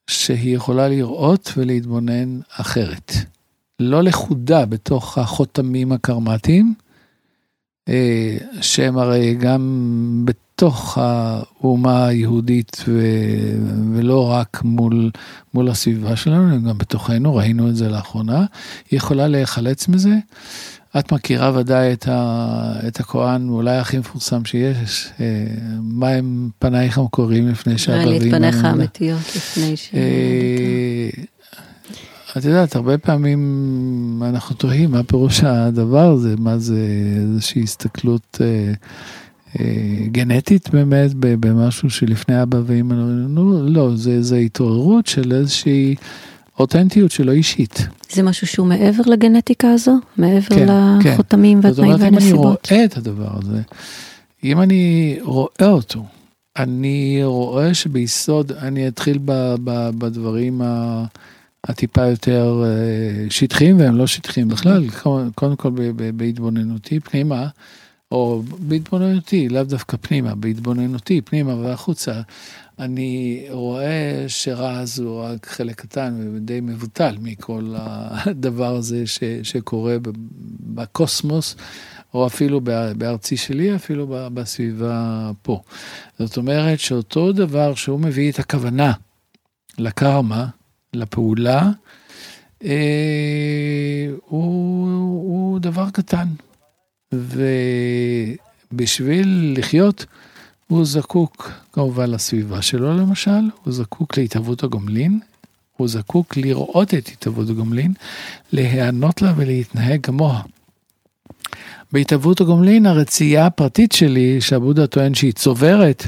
שהיא יכולה לראות ולהתבונן אחרת. לא לכודה בתוך החותמים הקרמטיים, אה, שהם הרי גם בתוך האומה היהודית ו... ולא רק מול, מול הסביבה שלנו, הם גם בתוכנו, ראינו את זה לאחרונה, היא יכולה להיחלץ מזה. את מכירה ודאי את, ה... את הכהן אולי הכי מפורסם שיש, אה, מה הם פנייך המקוריים לפני שהבבים... לי את פניך האמיתיות לפני ש... את יודעת, הרבה פעמים אנחנו תוהים מה פירוש הדבר הזה, מה זה איזושהי הסתכלות אה, אה, גנטית באמת במשהו שלפני אבא ואמא, לא, לא, זה, זה התעוררות של איזושהי אותנטיות שלא אישית. זה משהו שהוא מעבר לגנטיקה הזו? מעבר כן. לחותמים כן. והתנאים והנסיבות? זאת אומרת, אם אני רואה את הדבר הזה, אם אני רואה אותו, אני רואה שביסוד, אני אתחיל ב, ב, בדברים ה, הטיפה יותר אה, שטחיים, והם לא שטחיים בכלל, קודם כל בהתבוננותי פנימה, או בהתבוננותי, לאו דווקא פנימה, בהתבוננותי פנימה והחוצה. אני רואה שרז הוא רק חלק קטן ודי מבוטל מכל הדבר הזה ש, שקורה בקוסמוס, או אפילו בארצי שלי, אפילו בסביבה פה. זאת אומרת שאותו דבר שהוא מביא את הכוונה לקרמה, לפעולה, אה, הוא, הוא דבר קטן. ובשביל לחיות, הוא זקוק כמובן לסביבה שלו למשל, הוא זקוק להתהוות הגומלין, הוא זקוק לראות את התהוות הגומלין, להיענות לה ולהתנהג כמוה. בהתהוות הגומלין הרצייה הפרטית שלי, שעבודה טוען שהיא צוברת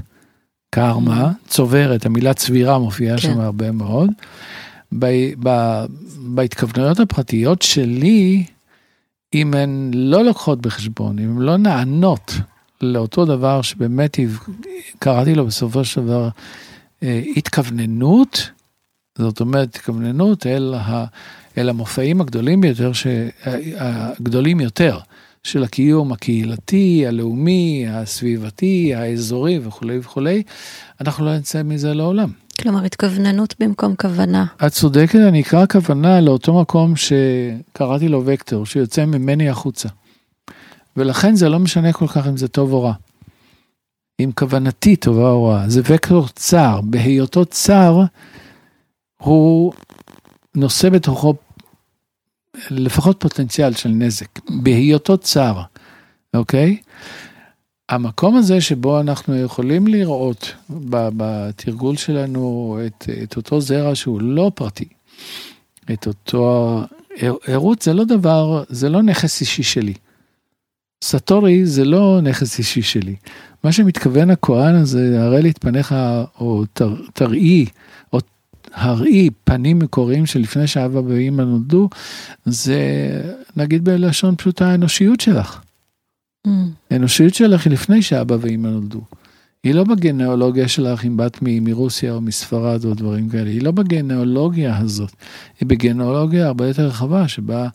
קרמה, צוברת, המילה צבירה מופיעה כן. שם הרבה מאוד. בהתכוונויות הפרטיות שלי, אם הן לא לוקחות בחשבון, אם הן לא נענות לאותו דבר שבאמת קראתי לו בסופו של דבר אה, התכווננות, זאת אומרת התכווננות אל, ה, אל המופעים הגדולים ביותר, ש, הגדולים יותר של הקיום הקהילתי, הלאומי, הסביבתי, האזורי וכולי וכולי, אנחנו לא נצא מזה לעולם. כלומר, התכווננות במקום כוונה. את צודקת, אני אקרא כוונה לאותו מקום שקראתי לו וקטור, שיוצא ממני החוצה. ולכן זה לא משנה כל כך אם זה טוב או רע. אם כוונתי טובה או רעה, זה וקטור צר, בהיותו צר, הוא נושא בתוכו לפחות פוטנציאל של נזק, בהיותו צר, אוקיי? המקום הזה שבו אנחנו יכולים לראות בתרגול שלנו את, את אותו זרע שהוא לא פרטי, את אותו ערות זה לא דבר, זה לא נכס אישי שלי. סטורי זה לא נכס אישי שלי. מה שמתכוון הכהן הזה, הרי לי את פניך, או תר, תראי, או הראי פנים מקוריים שלפני שאבא ואמא נולדו, זה נגיד בלשון פשוטה האנושיות שלך. האנושיות שלך היא לפני שאבא ואמא נולדו. היא לא בגנאולוגיה שלך אם באת מרוסיה או מספרד או דברים כאלה, היא לא בגנאולוגיה הזאת, היא בגנאולוגיה הרבה יותר רחבה שבה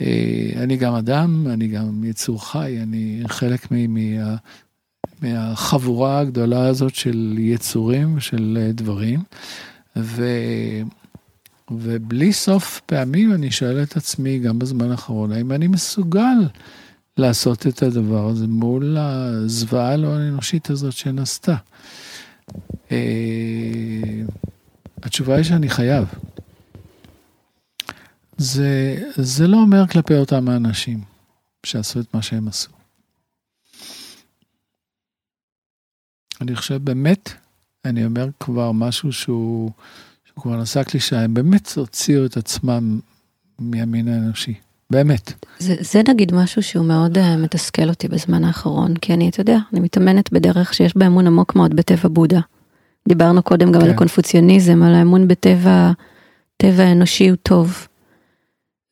אה, אני גם אדם, אני גם יצור חי, אני חלק מה, מהחבורה הגדולה הזאת של יצורים, של אה, דברים, ו, ובלי סוף פעמים אני שואל את עצמי, גם בזמן האחרון, האם אני מסוגל לעשות את הדבר הזה מול הזוועה הלא אנושית הזאת שנעשתה? אה, התשובה היא שאני חייב. זה, זה לא אומר כלפי אותם האנשים שעשו את מה שהם עשו. אני חושב באמת, אני אומר כבר משהו שהוא, שהוא כבר נשא קלישה, הם באמת הוציאו את עצמם מהמין האנושי. באמת. זה, זה נגיד משהו שהוא מאוד uh, מתסכל אותי בזמן האחרון, כי אני, אתה יודע, אני מתאמנת בדרך שיש בה אמון עמוק מאוד בטבע בודה. דיברנו קודם גם כן. על הקונפוציוניזם, על האמון בטבע, טבע אנושי הוא טוב.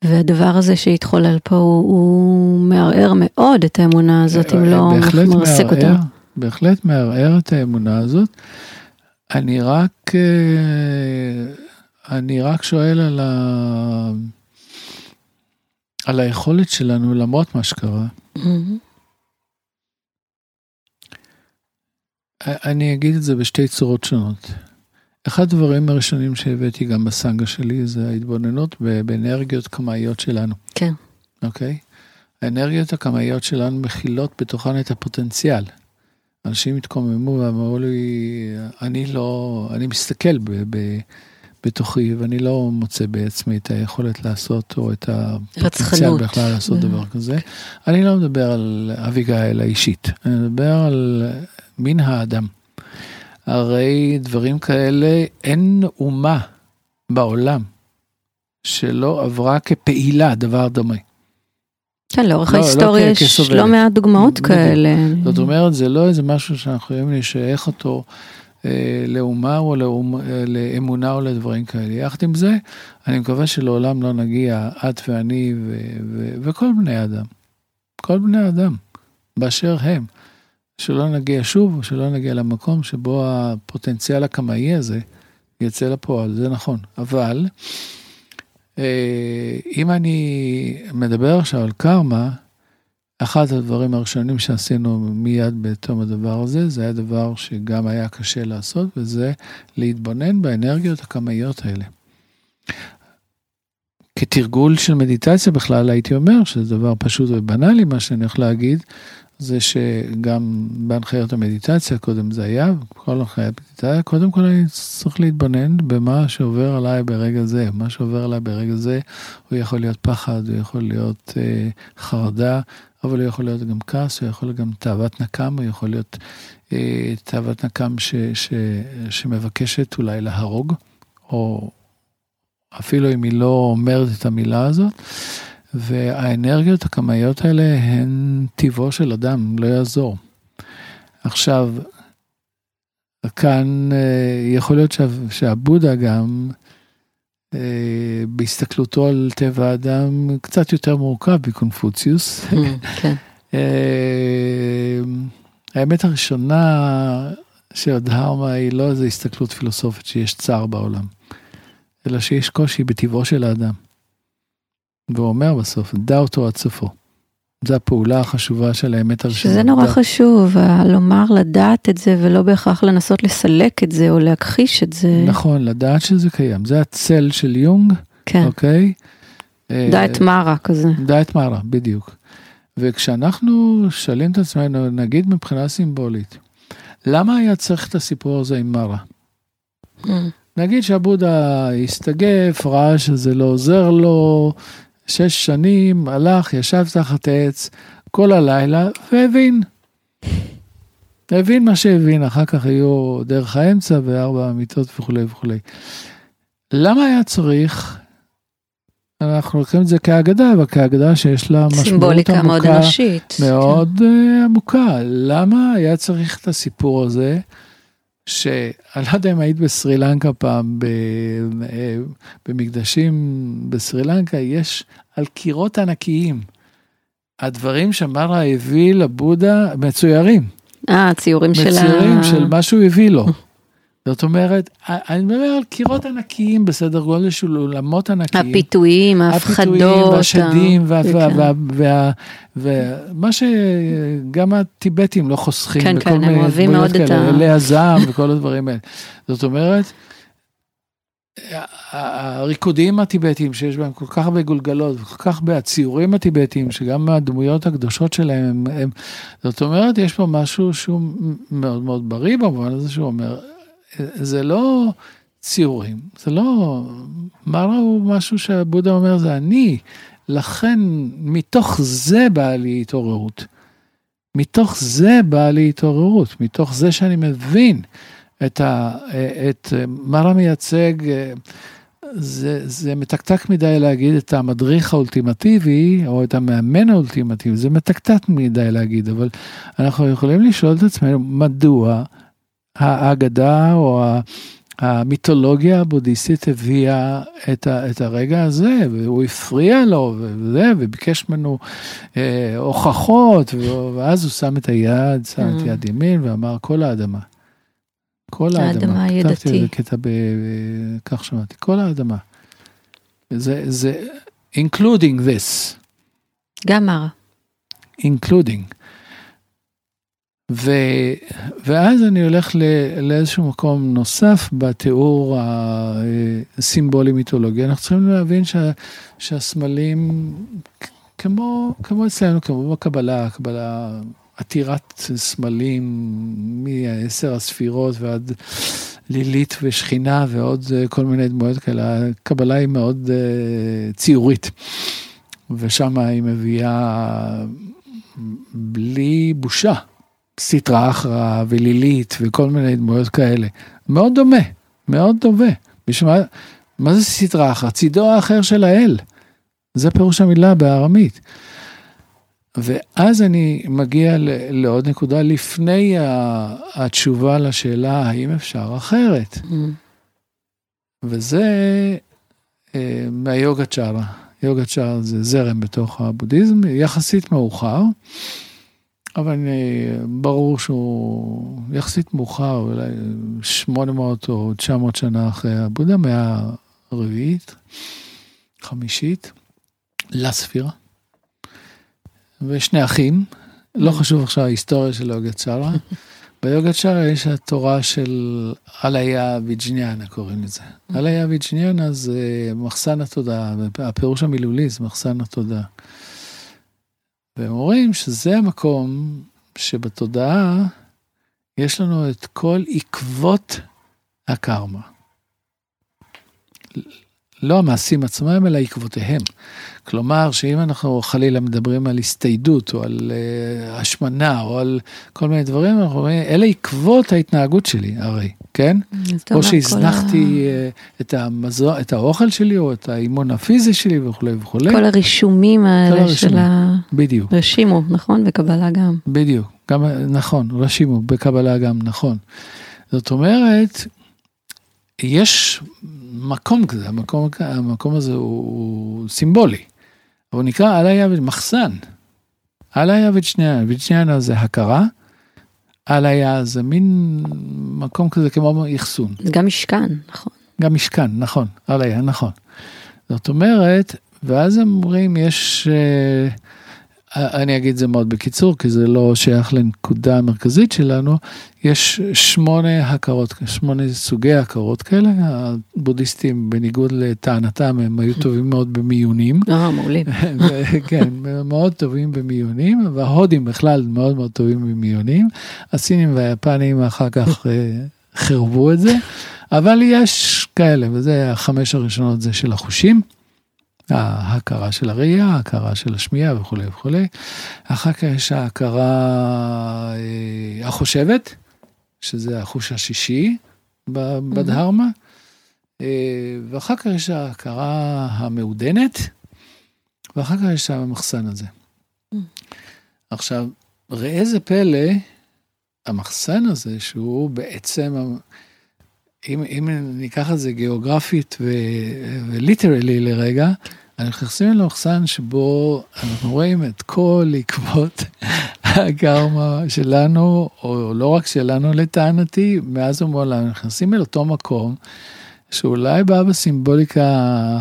והדבר הזה שהתחולל פה הוא, הוא מערער מאוד את האמונה הזאת, אם לא מרסק אותה. בהחלט מערער את האמונה הזאת. אני רק, אה, אני רק שואל על, ה, על היכולת שלנו למרות מה שקרה. Mm-hmm. אני אגיד את זה בשתי צורות שונות. אחד הדברים הראשונים שהבאתי גם בסנגה שלי זה ההתבוננות באנרגיות קמאיות שלנו. כן. אוקיי? האנרגיות הקמאיות שלנו מכילות בתוכן את הפוטנציאל. אנשים התקוממו ואמרו לי, אני לא, אני מסתכל ב, ב, בתוכי ואני לא מוצא בעצמי את היכולת לעשות או את הפוטנציאל בכלל לעשות דבר כזה. אני לא מדבר על אביגיל האישית, אני מדבר על מין האדם. הרי דברים כאלה, אין אומה בעולם שלא עברה כפעילה דבר דומה. כן, לאורך לא, לא ההיסטוריה לא יש לא מעט דוגמאות כאלה. זאת אומרת, זה לא איזה משהו שאנחנו יכולים לשייך אותו לאומה או לאומ, אה, לאמונה או לדברים כאלה. יחד עם זה, אני מקווה שלעולם לא נגיע, את ואני ו, ו, וכל בני אדם, כל בני אדם, באשר הם, שלא נגיע שוב, שלא נגיע למקום שבו הפוטנציאל הקמאי הזה יצא לפועל, זה נכון. אבל אה, אם אני מדבר עכשיו על קרמה, אחד הדברים הראשונים שעשינו מיד בתום הדבר הזה, זה היה דבר שגם היה קשה לעשות, וזה להתבונן באנרגיות הקמאיות האלה. כתרגול של מדיטציה בכלל הייתי אומר שזה דבר פשוט ובנאלי מה שאני הולך להגיד, זה שגם בהנחיות המדיטציה קודם זה היה, כל הנחיית המדיטציה, קודם כל אני צריך להתבונן במה שעובר עליי ברגע זה, מה שעובר עליי ברגע זה, הוא יכול להיות פחד, הוא יכול להיות אה, חרדה, אבל הוא יכול להיות גם כעס, הוא יכול להיות גם תאוות נקם, הוא יכול להיות אה, תאוות נקם ש, ש, שמבקשת אולי להרוג, או אפילו אם היא לא אומרת את המילה הזאת. והאנרגיות הקמאיות האלה הן טיבו של אדם, לא יעזור. עכשיו, כאן אה, יכול להיות שהבודה גם, בהסתכלותו על טבע האדם, קצת יותר מורכב מקונפוציוס. Mm, כן. [laughs] אה, האמת הראשונה של הדהרמה היא לא איזו הסתכלות פילוסופית שיש צער בעולם, אלא שיש קושי בטבעו של האדם. והוא אומר בסוף, דע אותו עד סופו. זו הפעולה החשובה של האמת הראשונה. שזה נורא. חשוב, לומר לדעת את זה ולא בהכרח לנסות לסלק את זה או להכחיש את זה. נכון, לדעת שזה קיים. זה הצל של יונג, כן. אוקיי? דע את מרה כזה. דע את מרה, בדיוק. וכשאנחנו שואלים את עצמנו, נגיד מבחינה סימבולית, למה היה צריך את הסיפור הזה עם מרה? Mm. נגיד שהבודה הסתגף, ראה שזה לא עוזר לו, שש שנים, הלך, ישב תחת עץ כל הלילה והבין. הבין מה שהבין, אחר כך היו דרך האמצע וארבע אמיתות וכולי וכולי. למה היה צריך, אנחנו לוקחים את זה כאגדה, אבל כאגדה שיש לה משמעות עמוקה, מאוד אנושית. מאוד כן. עמוקה. למה היה צריך את הסיפור הזה? שאני לא יודע אם היית בסרי לנקה פעם, אה, במקדשים בסרי לנקה, יש על קירות ענקיים. הדברים שמרה הביא לבודה מצוירים. אה, ציורים של ה... מצוירים של מה שהוא הביא לו. זאת אומרת, אני מדבר על קירות ענקיים בסדר גודל של אולמות ענקיים. הפיתויים, ההפחדות. הפיתויים והשדים, ומה שגם הטיבטים לא חוסכים. כן, כן, הם אוהבים מאוד את ה... אלי הזעם וכל הדברים האלה. זאת אומרת, הריקודים הטיבטיים שיש בהם כל כך הרבה גולגלות וכל כך הרבה הציורים הטיבטיים שגם הדמויות הקדושות שלהם הם, הם זאת אומרת יש פה משהו שהוא מאוד מאוד בריא במובן הזה שהוא אומר זה לא ציורים, זה לא, מרה הוא משהו שבודה אומר זה אני, לכן מתוך זה באה לי התעוררות. מתוך זה באה לי התעוררות, מתוך זה שאני מבין את, ה, את מרה מייצג, זה, זה מתקתק מדי להגיד את המדריך האולטימטיבי, או את המאמן האולטימטיבי, זה מתקתק מדי להגיד, אבל אנחנו יכולים לשאול את עצמנו, מדוע האגדה או המיתולוגיה הבודהיסטית הביאה את, ה, את הרגע הזה, והוא הפריע לו וזה, וביקש ממנו אה, הוכחות, ואז הוא שם את היד, שם את mm. יד ימין ואמר כל האדמה. כל האדמה. האדמה הידתי. כתבתי את קטע ב... כך שמעתי, כל האדמה. זה, זה, including this. גם מרה. including. ו, ואז אני הולך ל, לאיזשהו מקום נוסף בתיאור הסימבולי מיתולוגי. אנחנו צריכים להבין שה, שהסמלים, כמו, כמו אצלנו, כמו בקבלה, קבלה עתירת סמלים מעשר הספירות ועד לילית ושכינה ועוד כל מיני דמויות כאלה, הקבלה היא מאוד uh, ציורית. ושם היא מביאה בלי בושה סטרא אחרא ולילית וכל מיני דמויות כאלה. מאוד דומה, מאוד דומה. בשמה, מה זה סטרא אחרא? צידו האחר של האל. זה פירוש המילה בארמית. ואז אני מגיע לעוד נקודה לפני התשובה לשאלה האם אפשר אחרת. Mm. וזה אה, מהיוגה צ'ארה. יוגה צ'ארה זה זרם בתוך הבודהיזם, יחסית מאוחר. אבל אה, ברור שהוא יחסית מאוחר, אולי 800 או 900 שנה אחרי הבודה, מאה הרביעית, חמישית, לספירה. ושני אחים, לא חשוב עכשיו ההיסטוריה של יוגצ'רה. [laughs] ביוגצ'רה יש התורה של אליה ויג'ניאנה קוראים לזה. אליה ויג'ניאנה זה מחסן התודעה, הפירוש המילולי זה מחסן התודעה. והם אומרים שזה המקום שבתודעה יש לנו את כל עקבות הקרמה. לא המעשים עצמם, אלא עקבותיהם. כלומר, שאם אנחנו חלילה מדברים על הסתיידות, או על uh, השמנה, או על כל מיני דברים, אנחנו אומרים, אלה עקבות ההתנהגות שלי, הרי, כן? או שהזנחתי ה... uh, את, המזו, את האוכל שלי, או את האימון הפיזי שלי, וכולי וכולי. כל הרישומים האלה הרישומים. של ה... בדיוק. רשימו, נכון? בקבלה גם. בדיוק, גם, נכון, רשימו, בקבלה גם, נכון. זאת אומרת, יש מקום כזה, המקום, המקום הזה הוא, הוא סימבולי. הוא נקרא עליה מחסן. עליה ושנייה, ושנייה זה הכרה, עליה זה מין מקום כזה כמו אחסון. זה גם משכן, נכון. גם משכן, נכון, עליה, נכון. זאת אומרת, ואז אומרים, יש... Uh, אני אגיד זה מאוד בקיצור, כי זה לא שייך לנקודה המרכזית שלנו. יש שמונה הכרות, שמונה סוגי הכרות כאלה. הבודהיסטים, בניגוד לטענתם, הם היו [laughs] טובים מאוד במיונים. אה, מעולים. [laughs] כן, מאוד טובים במיונים, וההודים בכלל מאוד מאוד טובים במיונים. הסינים והיפנים אחר כך [laughs] אה, חרבו את זה, אבל יש כאלה, וזה החמש הראשונות זה של החושים. ההכרה של הראייה, ההכרה של השמיעה וכולי וכולי. אחר כך יש ההכרה אה, החושבת, שזה החוש השישי בדהרמה, אה, ואחר כך יש ההכרה המעודנת, ואחר כך יש המחסן הזה. עכשיו, ראה זה פלא, המחסן הזה, שהוא בעצם, אם, אם ניקח את זה גיאוגרפית וליטרלי לרגע, אנחנו נכנסים למחסן שבו אנחנו רואים את כל עקבות [laughs] הגרמה שלנו, או לא רק שלנו לטענתי, מאז ומעולם, נכנסים אל אותו מקום, שאולי בא בסימבוליקה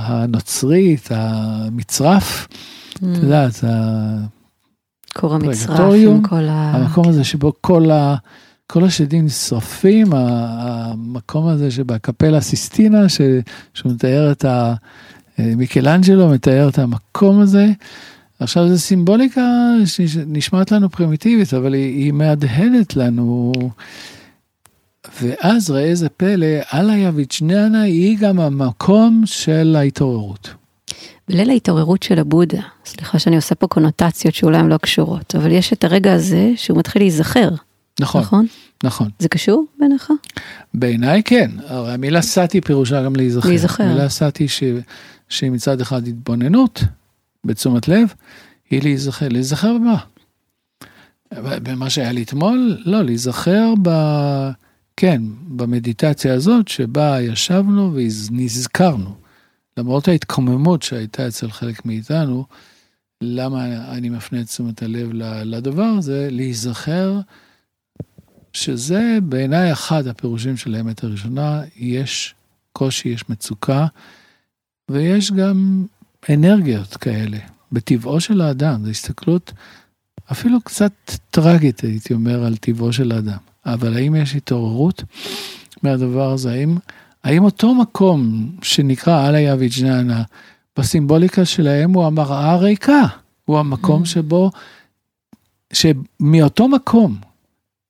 הנוצרית, המצרף, את mm. יודעת, כור המצרף עם כל ה... המקום הזה שבו כל ה... כל השדים נשרפים, המקום הזה שבקפלה סיסטינה, שהוא מתאר את ה... מיקלנג'לו מתאר את המקום הזה. עכשיו זו סימבוליקה שנשמעת לנו פרימיטיבית, אבל היא, היא מהדהדת לנו. ואז ראה איזה פלא, אללה יביצ'ניאנה היא גם המקום של ההתעוררות. בליל ההתעוררות של הבודה, סליחה שאני עושה פה קונוטציות שאולי הן לא קשורות, אבל יש את הרגע הזה שהוא מתחיל להיזכר. נכון. נכון? נכון. זה קשור בעיניך? בעיניי כן, הרי המילה סאטי פירושה גם להיזכר. להיזכר. המילה סאטי ש... שהיא מצד אחד התבוננות, בתשומת לב, היא להיזכר, להיזכר במה? במה שהיה לי אתמול? לא, להיזכר ב... כן, במדיטציה הזאת שבה ישבנו ונזכרנו. למרות ההתקוממות שהייתה אצל חלק מאיתנו, למה אני מפנה את תשומת הלב לדבר הזה? להיזכר שזה בעיניי אחד הפירושים של האמת הראשונה, יש קושי, יש מצוקה, ויש גם אנרגיות כאלה, בטבעו של האדם, זו הסתכלות אפילו קצת טרגית, הייתי אומר, על טבעו של האדם. אבל האם יש התעוררות מהדבר הזה? האם, האם אותו מקום שנקרא אליה ויג'ננה, בסימבוליקה שלהם הוא המראה הריקה, הוא המקום mm. שבו, שמאותו מקום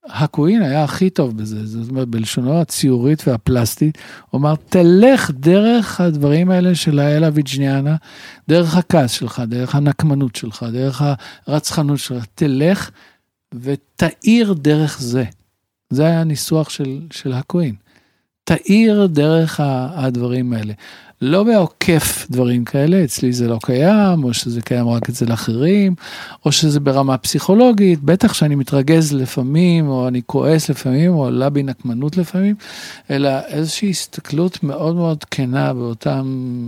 הקווין היה הכי טוב בזה, זאת אומרת, בלשונו הציורית והפלסטית, הוא אמר, תלך דרך הדברים האלה של האלה ויג'ניאנה, דרך הכעס שלך, דרך הנקמנות שלך, דרך הרצחנות שלך, תלך ותאיר דרך זה. זה היה הניסוח של, של הקווין. תאיר דרך הדברים האלה. לא בעוקף דברים כאלה, אצלי זה לא קיים, או שזה קיים רק אצל אחרים, או שזה ברמה פסיכולוגית, בטח שאני מתרגז לפעמים, או אני כועס לפעמים, או עולה בי נקמנות לפעמים, אלא איזושהי הסתכלות מאוד מאוד כנה באותם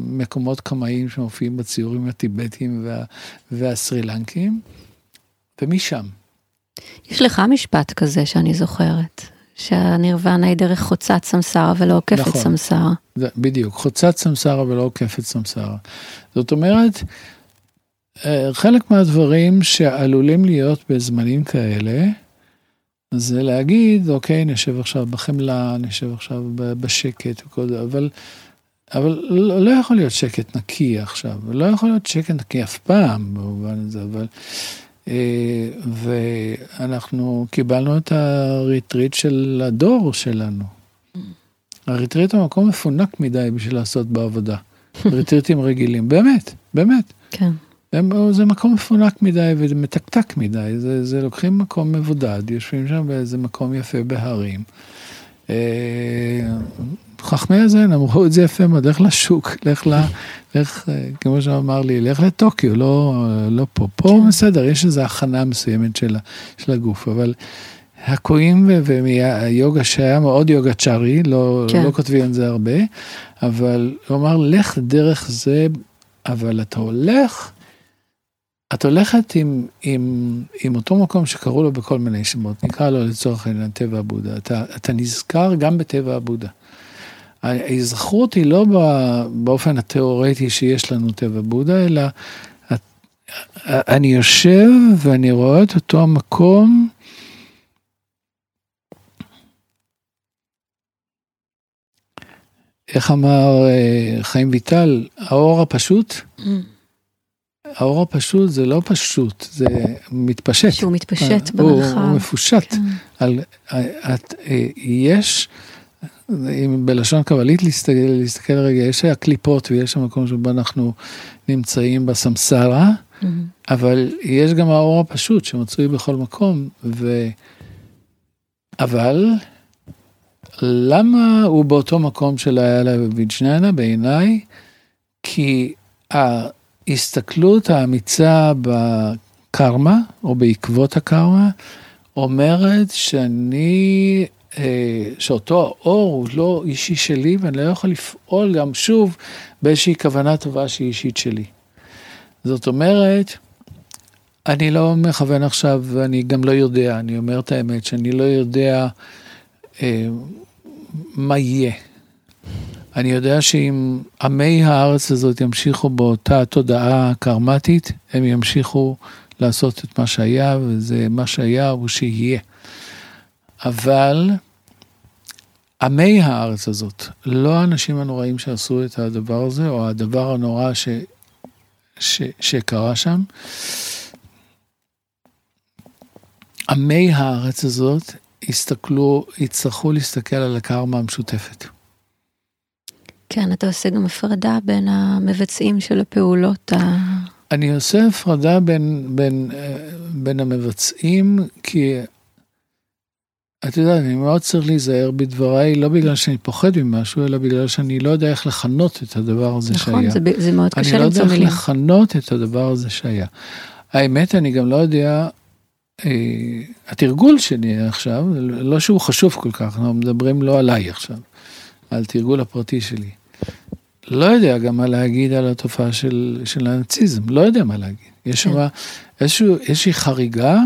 מקומות קמאיים שמופיעים בציורים הטיבטיים וה, והסרילנקים, ומשם. יש לך משפט כזה שאני זוכרת, שהנירוונה היא דרך חוצת סמסרה ולא עוקפת נכון. סמסרה. זה, בדיוק, חוצת סמסרה ולא עוקפת סמסרה. זאת אומרת, אה, חלק מהדברים שעלולים להיות בזמנים כאלה, זה להגיד, אוקיי, נשב עכשיו בחמלה, נשב עכשיו בשקט וכל זה, אבל, אבל לא, לא יכול להיות שקט נקי עכשיו, לא יכול להיות שקט נקי אף פעם במובן הזה, אבל... אה, ואנחנו קיבלנו את הריטריט של הדור שלנו. הריטריט הוא מקום מפונק מדי בשביל לעשות בעבודה. [laughs] ריטריטים רגילים, באמת, באמת. כן. הם, זה מקום מפונק מדי ומתקתק מדי, זה, זה לוקחים מקום מבודד, יושבים שם באיזה מקום יפה בהרים. חכמי הזן אמרו את זה יפה מאוד, לך לשוק, לך ל... לך, אה, כמו שאמר לי, לך לטוקיו, לא, לא פה. פה כן. בסדר, יש איזו הכנה מסוימת של, של הגוף, אבל הקואים והיוגה שהיה מאוד יוגה צ'ארי, לא, כן. לא כותבים על זה הרבה, אבל הוא אמר, לך דרך זה, אבל אתה הולך, את הולכת עם, עם, עם אותו מקום שקראו לו בכל מיני שמות, נקרא לו לצורך העניין טבע הבודה, אתה, אתה נזכר גם בטבע הבודה. ההיזכרות היא לא באופן התיאורטי שיש לנו טבע בודה, אלא את- אני יושב ואני רואה את אותו המקום. איך אמר אה, חיים ויטל, האור הפשוט, האור הפשוט זה לא פשוט, זה מתפשט. שהוא מתפשט הוא- במרחב. הוא מפושט. כן. על, את, אה, יש, אם בלשון קבלית להסתכל, להסתכל רגע, יש הקליפות ויש המקום שבו אנחנו נמצאים בסמסרה, מהמם. אבל יש גם האור הפשוט שמצוי בכל מקום, ו... אבל למה הוא באותו מקום של האלה וויג'ננה בעיניי? כי ההסתכלות האמיצה בקרמה, או בעקבות הקרמה, אומרת שאני, שאותו האור הוא לא אישי שלי ואני לא יכול לפעול גם שוב באיזושהי כוונה טובה שהיא אישית שלי. זאת אומרת, אני לא מכוון עכשיו ואני גם לא יודע, אני אומר את האמת שאני לא יודע אה, מה יהיה. אני יודע שאם עמי הארץ הזאת ימשיכו באותה תודעה קרמטית, הם ימשיכו לעשות את מה שהיה, וזה מה שהיה הוא שיהיה. אבל עמי הארץ הזאת, לא האנשים הנוראים שעשו את הדבר הזה, או הדבר הנורא ש, ש, שקרה שם, עמי הארץ הזאת יסתכלו, יצטרכו להסתכל על הקרמה המשותפת. כן, אתה עושה גם הפרדה בין המבצעים של הפעולות ה... אני עושה הפרדה בין, בין, אה, בין המבצעים, כי את יודעת, אני מאוד צריך להיזהר בדבריי, לא בגלל שאני פוחד ממשהו, אלא בגלל שאני לא יודע איך לכנות את הדבר הזה נכון, שהיה. זה, ב- זה מאוד אני קשה לא יודע למצוא איך מילים. לכנות את הדבר הזה שהיה. האמת, אני גם לא יודע, אה, התרגול שלי עכשיו, לא שהוא חשוב כל כך, אנחנו מדברים לא עליי עכשיו, על תרגול הפרטי שלי. לא יודע גם מה להגיד על התופעה של, של הנאציזם, לא יודע מה להגיד. יש שם כן. איזשהו, איזושהי חריגה.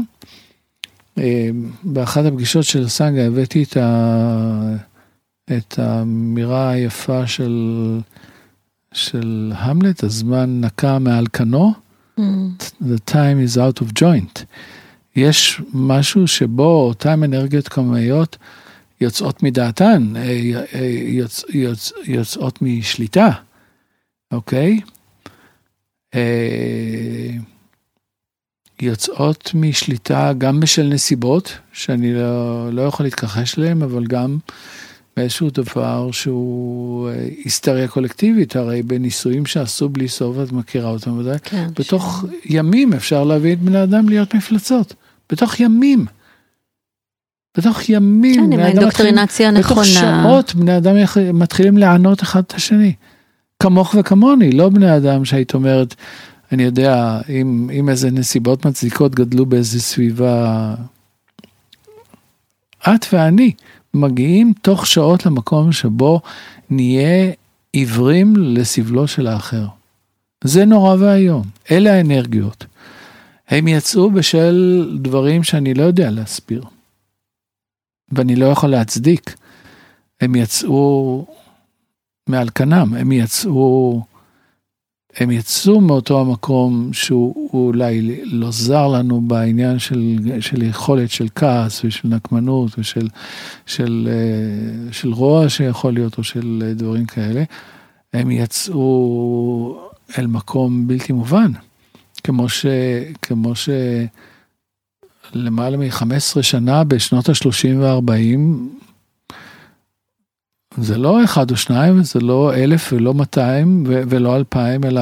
אה, באחת הפגישות של סנגה הבאתי את, ה, את האמירה היפה של, של המלט, הזמן נקע מעל קנו, אמ, the time is out of joint. יש משהו שבו אותן אנרגיות קמאיות יוצאות מדעתן, אה, אה, יוצ, יוצ, יוצאות משליטה, אוקיי? אה, יוצאות משליטה גם בשל נסיבות, שאני לא, לא יכול להתכחש אליהן, אבל גם באיזשהו דבר שהוא אה, היסטריה קולקטיבית, הרי בניסויים שעשו בלי סוף, את מכירה אותם ודאי, כן. בתוך ימים אפשר להביא את בני אדם להיות מפלצות. בתוך ימים. בתוך ימים. כן, עם האינדוקטרינציה בתוך הנכונה. שעות בני אדם מתחילים לענות אחד את השני. כמוך וכמוני, לא בני אדם שהיית אומרת, אני יודע, אם, אם איזה נסיבות מצדיקות גדלו באיזה סביבה... את ואני מגיעים תוך שעות למקום שבו נהיה עיוורים לסבלו של האחר. זה נורא ואיום, אלה האנרגיות. הם יצאו בשל דברים שאני לא יודע להסביר. ואני לא יכול להצדיק. הם יצאו מעל כנם, הם יצאו, הם יצאו מאותו המקום שהוא אולי לא זר לנו בעניין של, של יכולת של כעס ושל נקמנות ושל של, אה, של רוע שיכול להיות או של דברים כאלה. הם יצאו אל מקום בלתי מובן, כמו ש... כמו ש... למעלה מ-15 שנה בשנות ה-30 וה-40, זה לא אחד או שניים, זה לא אלף ולא 200 ולא 2,000, אלא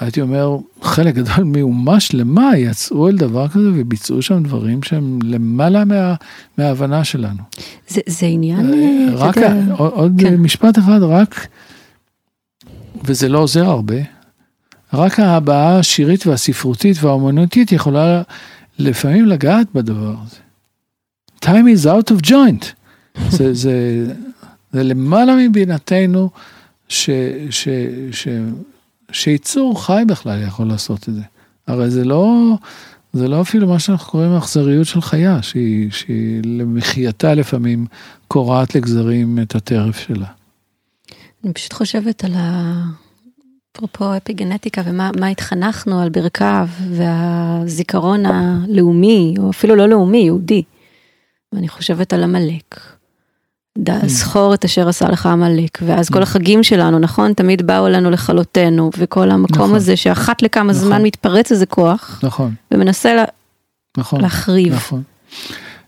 הייתי אומר, חלק גדול מאומה שלמה יצאו אל דבר כזה וביצעו שם דברים שהם למעלה מה, מההבנה שלנו. זה, זה עניין, אה, רק, יודע, עוד כן. משפט אחד, רק, וזה לא עוזר הרבה, רק ההבעה השירית והספרותית והאומנותית יכולה לפעמים לגעת בדבר הזה. time is out of joint. זה, זה, זה למעלה מבינתנו ש, ש, ש, שיצור חי בכלל יכול לעשות את זה. הרי זה לא, זה לא אפילו מה שאנחנו קוראים אכזריות של חיה, שהיא, שהיא למחייתה לפעמים קורעת לגזרים את הטרף שלה. אני פשוט חושבת על ה... אפרופו אפיגנטיקה ומה התחנכנו על ברכיו והזיכרון הלאומי, או אפילו לא לאומי, יהודי. ואני חושבת על עמלק. Mm. זכור את אשר עשה לך עמלק, ואז כל mm. החגים שלנו, נכון? תמיד באו אלינו לכלותנו, וכל המקום נכון. הזה שאחת לכמה נכון. זמן מתפרץ איזה כוח, נכון. ומנסה לה... נכון. להחריב. נכון.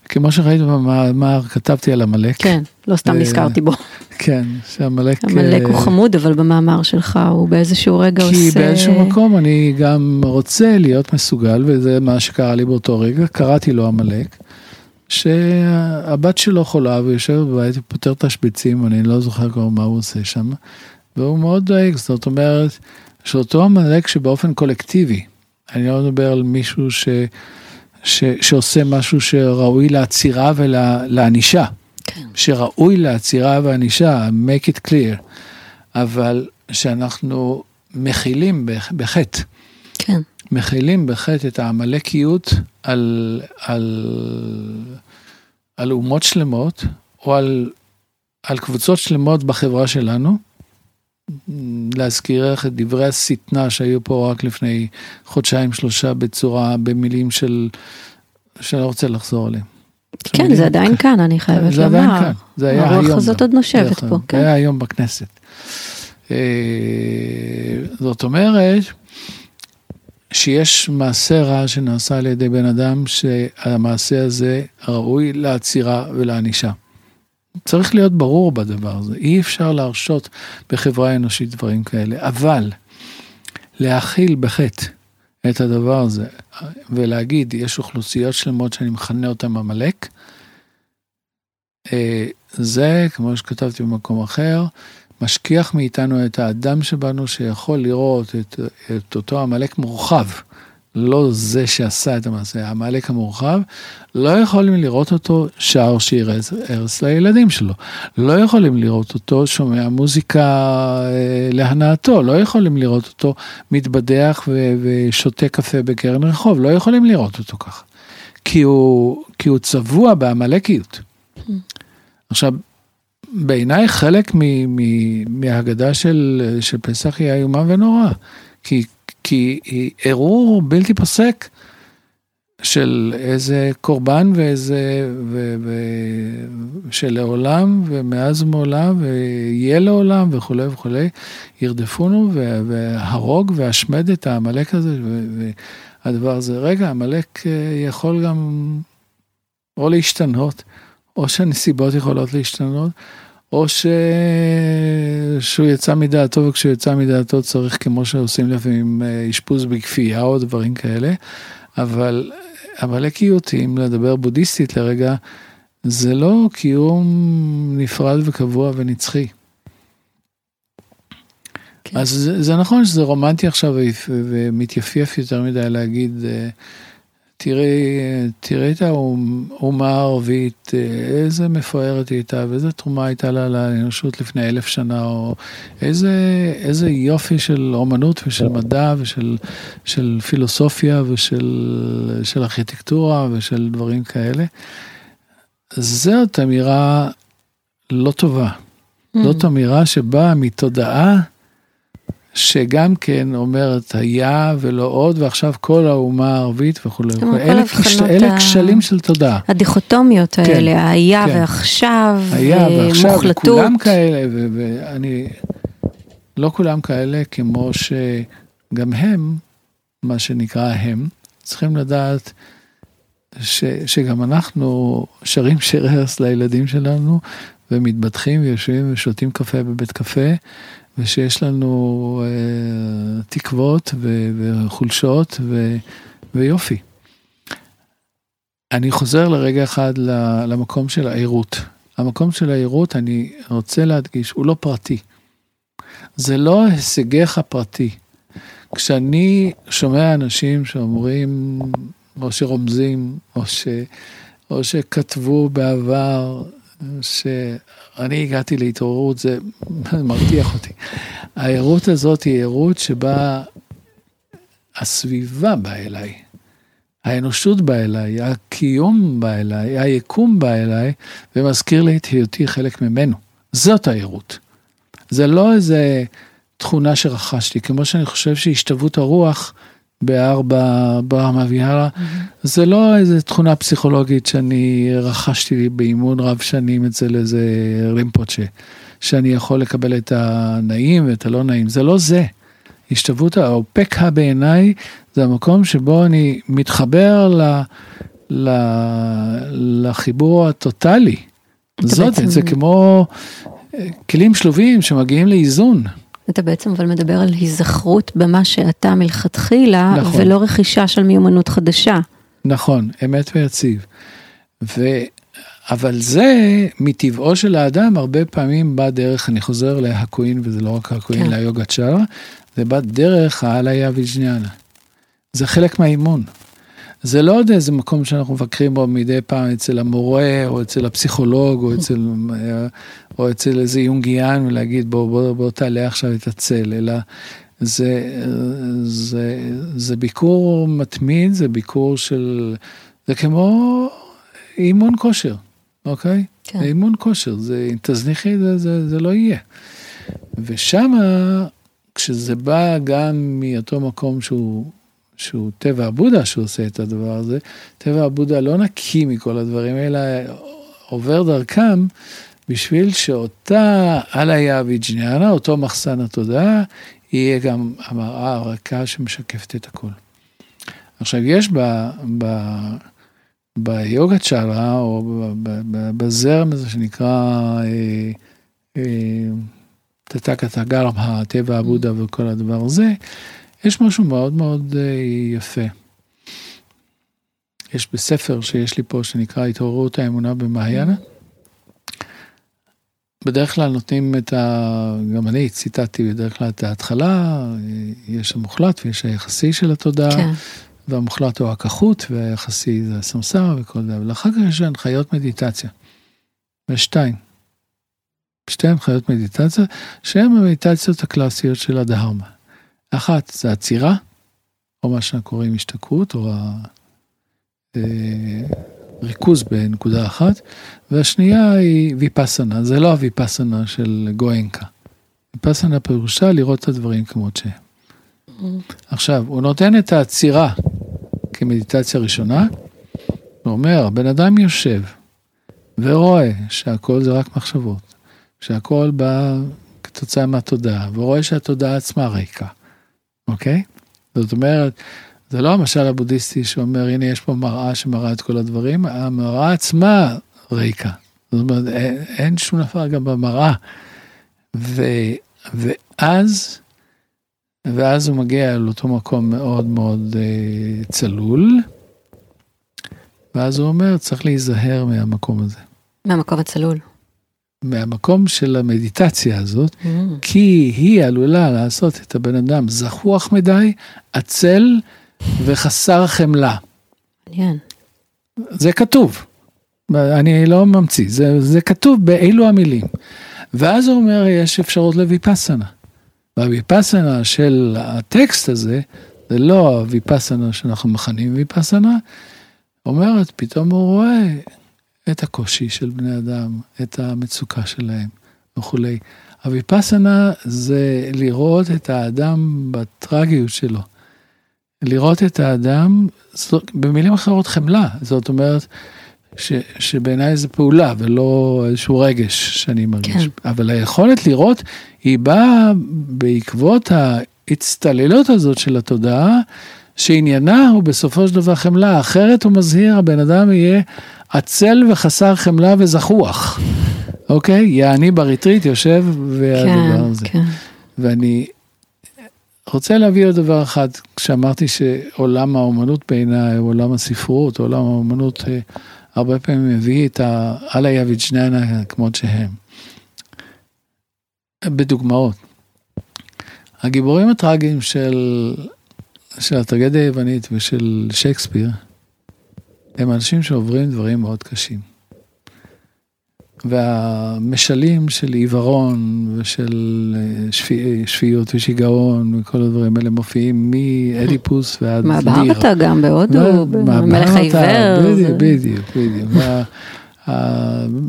כמו שראית במאמר, כתבתי על עמלק. כן, לא סתם נזכרתי בו. כן, שעמלק... עמלק הוא אה, חמוד, אבל במאמר שלך הוא באיזשהו רגע עושה... כי באיזשהו מקום אני גם רוצה להיות מסוגל, וזה מה שקרה לי באותו רגע, קראתי לו עמלק, שהבת שלו חולה ויושב בבית ופותר תשביצים, אני לא זוכר כבר מה הוא עושה שם, והוא מאוד דואג, זאת אומרת, שאותו עמלק שבאופן קולקטיבי, אני לא מדבר על מישהו ש... ש, שעושה משהו שראוי לעצירה ולענישה. כן. שראוי לעצירה וענישה, make it clear. אבל שאנחנו מכילים בחטא. מכילים בחטא את העמלקיות על, על, על אומות שלמות, או על, על קבוצות שלמות בחברה שלנו. להזכיר איך את דברי השטנה שהיו פה רק לפני חודשיים שלושה בצורה, במילים של, שאני לא רוצה לחזור עליהם. כן, זה עדיין כאן, אני חייבת לומר. זה עדיין כאן, זה היה היום. הרוח הזאת עוד נושבת פה, כן. זה היה היום בכנסת. אה, זאת אומרת, שיש מעשה רע שנעשה על ידי בן אדם, שהמעשה הזה ראוי לעצירה ולענישה. צריך להיות ברור בדבר הזה, אי אפשר להרשות בחברה אנושית דברים כאלה, אבל להכיל בחטא את הדבר הזה ולהגיד, יש אוכלוסיות שלמות שאני מכנה אותן עמלק, אה, זה, כמו שכתבתי במקום אחר, משכיח מאיתנו את האדם שבנו שיכול לראות את, את אותו עמלק מורחב. לא זה שעשה את המעשה, העמלק המורחב, לא יכולים לראות אותו שר שיר ארץ לילדים שלו. לא יכולים לראות אותו שומע מוזיקה אה, להנאתו, לא יכולים לראות אותו מתבדח ושותה קפה בקרן רחוב, לא יכולים לראות אותו ככה. כי הוא, כי הוא צבוע בעמלקיות. עכשיו, בעיניי חלק מההגדה של, של פסח היא איומה ונוראה. כי כי היא ערעור בלתי פוסק של איזה קורבן ואיזה, ו, ו, שלעולם ומאז ומעולם ויהיה לעולם וכולי וכולי, ירדפונו והרוג והשמד את העמלק הזה והדבר הזה. רגע, עמלק אה, יכול גם או להשתנות, או שהנסיבות יכולות להשתנות, או ש... שהוא יצא מדעתו, וכשהוא יצא מדעתו צריך, כמו שעושים לפעמים, אה, אשפוז בכפייה או דברים כאלה, אבל, אבל הקיוט, אם לדבר בודהיסטית לרגע, זה לא קיום נפרד וקבוע ונצחי. כן. אז זה, זה נכון שזה רומנטי עכשיו ומתייפייף יותר מדי להגיד, אה, תראי, תראי את האומה הערבית, איזה מפוארת היא הייתה ואיזה תרומה הייתה לה לאנושות לפני אלף שנה, או איזה, איזה יופי של אומנות ושל מדע ושל של פילוסופיה ושל של ארכיטקטורה ושל דברים כאלה. זאת אמירה לא טובה. Mm. זאת אמירה שבאה מתודעה שגם כן אומרת היה ולא עוד, ועכשיו כל האומה הערבית וכולי. אלה, כש, אלה כשלים של תודעה. הדיכוטומיות כן, האלה, היה כן. ועכשיו, היה ועכשיו, וכולם כאלה, ואני, לא כולם כאלה, כמו שגם הם, מה שנקרא הם, צריכים לדעת ש, שגם אנחנו שרים שיר הרס לילדים שלנו, ומתבטחים ויושבים ושותים קפה בבית קפה, ושיש לנו אה, תקוות ו, וחולשות ו, ויופי. אני חוזר לרגע אחד למקום של העירות. המקום של העירות, אני רוצה להדגיש, הוא לא פרטי. זה לא הישגיך פרטי. כשאני שומע אנשים שאומרים, או שרומזים, או, ש, או שכתבו בעבר שאני הגעתי להתעוררות, זה [laughs] מרתיח אותי. הערות הזאת היא ערות שבה הסביבה באה אליי, האנושות באה אליי, הקיום בא אליי, היקום בא אליי, ומזכיר לי את היותי חלק ממנו. זאת הערות. זה לא איזה תכונה שרכשתי, כמו שאני חושב שהשתוות הרוח בארבע ברמה ויארה. זה לא איזה תכונה פסיכולוגית שאני רכשתי באימון רב שנים אצל איזה רימפוצ'ה, שאני יכול לקבל את הנעים ואת הלא נעים, זה לא זה. השתוות האופקה בעיניי זה המקום שבו אני מתחבר ל, ל, לחיבור הטוטלי. זאת, בעצם... זה כמו כלים שלובים שמגיעים לאיזון. אתה בעצם אבל מדבר על היזכרות במה שאתה מלכתחילה, נכון. ולא רכישה של מיומנות חדשה. נכון, אמת ויציב. ו... אבל זה, מטבעו של האדם, הרבה פעמים בא דרך, אני חוזר להקוין, וזה לא רק הקוין, כן. ליוגה צ'ארה, זה בא דרך העליה ויג'ניאנה. זה חלק מהאימון. זה לא עוד איזה מקום שאנחנו מבקרים בו מדי פעם אצל המורה, או אצל הפסיכולוג, או אצל, או אצל איזה יונגיאן, ולהגיד בוא, בוא, בוא תעלה עכשיו את הצל, אלא זה, זה, זה ביקור מתמיד, זה ביקור של, זה כמו אימון כושר, אוקיי? כן. אימון כושר, זה, אם תזניחי, זה, זה, זה לא יהיה. ושמה, כשזה בא גם מאותו מקום שהוא שהוא טבע הבודה שעושה את הדבר הזה, טבע הבודה לא נקי מכל הדברים, אלא עובר דרכם בשביל שאותה אליה ויג'ניאנה, אותו מחסן התודעה, יהיה גם המראה הרכה שמשקפת את הכל. עכשיו יש ב... ב ביוגה צ'ארה, או בזרם הזה שנקרא אה, אה, תתקה תגר, הטבע הבודה וכל הדבר הזה, יש משהו מאוד מאוד אה, יפה. יש בספר שיש לי פה שנקרא התעוררות האמונה במעיינה. בדרך כלל נותנים את ה... גם אני ציטטתי בדרך כלל את ההתחלה, יש המוחלט ויש היחסי של התודעה, כן. והמוחלט הוא הכחות והיחסי זה הסמסר וכל זה, אבל אחר כך יש הנחיות מדיטציה. יש שתיים. שתי הנחיות מדיטציה שהן המדיטציות הקלאסיות של הדהרמה. אחת זה עצירה, או מה שאנחנו קוראים השתכרות, או הריכוז אה, בנקודה אחת, והשנייה היא ויפסנה, זה לא הוויפסנה של גואנקה. ויפסנה פירושה לראות את הדברים כמות שהם. עכשיו, הוא נותן את העצירה כמדיטציה ראשונה, הוא אומר, הבן אדם יושב ורואה שהכל זה רק מחשבות, שהכל בא כתוצאה מהתודעה, ורואה שהתודעה עצמה ריקה. אוקיי? זאת אומרת, זה לא המשל הבודהיסטי שאומר, הנה יש פה מראה שמראה את כל הדברים, המראה עצמה ריקה. זאת אומרת, אין, אין שום דבר גם במראה. ו, ואז, ואז הוא מגיע לאותו מקום מאוד מאוד אה, צלול, ואז הוא אומר, צריך להיזהר מהמקום הזה. מהמקום הצלול. מהמקום של המדיטציה הזאת, mm. כי היא עלולה לעשות את הבן אדם זחוח מדי, עצל וחסר חמלה. מעניין. זה כתוב. אני לא ממציא, זה, זה כתוב באילו המילים. ואז הוא אומר, יש אפשרות לויפסנה. והוויפסנה של הטקסט הזה, זה לא הוויפסנה שאנחנו מכנים ויפסנה, אומרת, פתאום הוא רואה את הקושי של בני אדם, את המצוקה שלהם וכולי. הוויפסנה זה לראות את האדם בטרגיות שלו. לראות את האדם, במילים אחרות חמלה, זאת אומרת, ש, שבעיניי זה פעולה ולא איזשהו רגש שאני מרגיש. כן. אבל היכולת לראות היא באה בעקבות ההצטללות הזאת של התודעה, שעניינה הוא בסופו של דבר חמלה, אחרת הוא מזהיר, הבן אדם יהיה עצל וחסר חמלה וזחוח. אוקיי? יעני בריטריט יושב והדבר כן, הזה. כן. ואני רוצה להביא עוד דבר אחד, כשאמרתי שעולם האומנות בעיניי, עולם הספרות, עולם האומנות, אה, הרבה פעמים מביא את האללה יביג'ננה כמות שהם. בדוגמאות. הגיבורים הטראגיים של, של הטרגדיה היוונית ושל שייקספיר, הם אנשים שעוברים דברים מאוד קשים. והמשלים של עיוורון ושל אה, שפי, שפיות ושיגעון וכל הדברים האלה מופיעים מאדיפוס ועד ליר. מהבהרתה גם בהודו, מלך העיוור. בדיוק, בדיוק, בדיוק.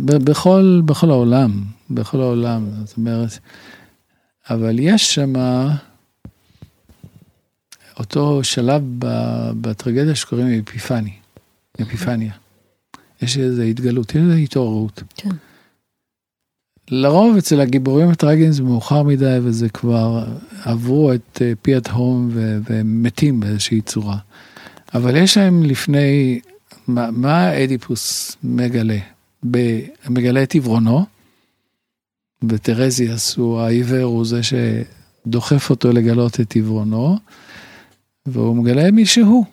בכל, בכל העולם, בכל העולם, זאת אומרת, אבל יש שם אותו שלב בטרגדיה שקוראים אפיפני, אפיפניה. יש איזו התגלות, יש איזו התעוררות. כן. לרוב אצל הגיבורים הטרגיים זה מאוחר מדי וזה כבר עברו את אה, פי התהום והם מתים באיזושהי צורה. אבל יש להם לפני, מה, מה אדיפוס מגלה? ב, מגלה את עיוורונו, וטרזיאס הוא העיוור, הוא זה שדוחף אותו לגלות את עיוורונו, והוא מגלה מי שהוא.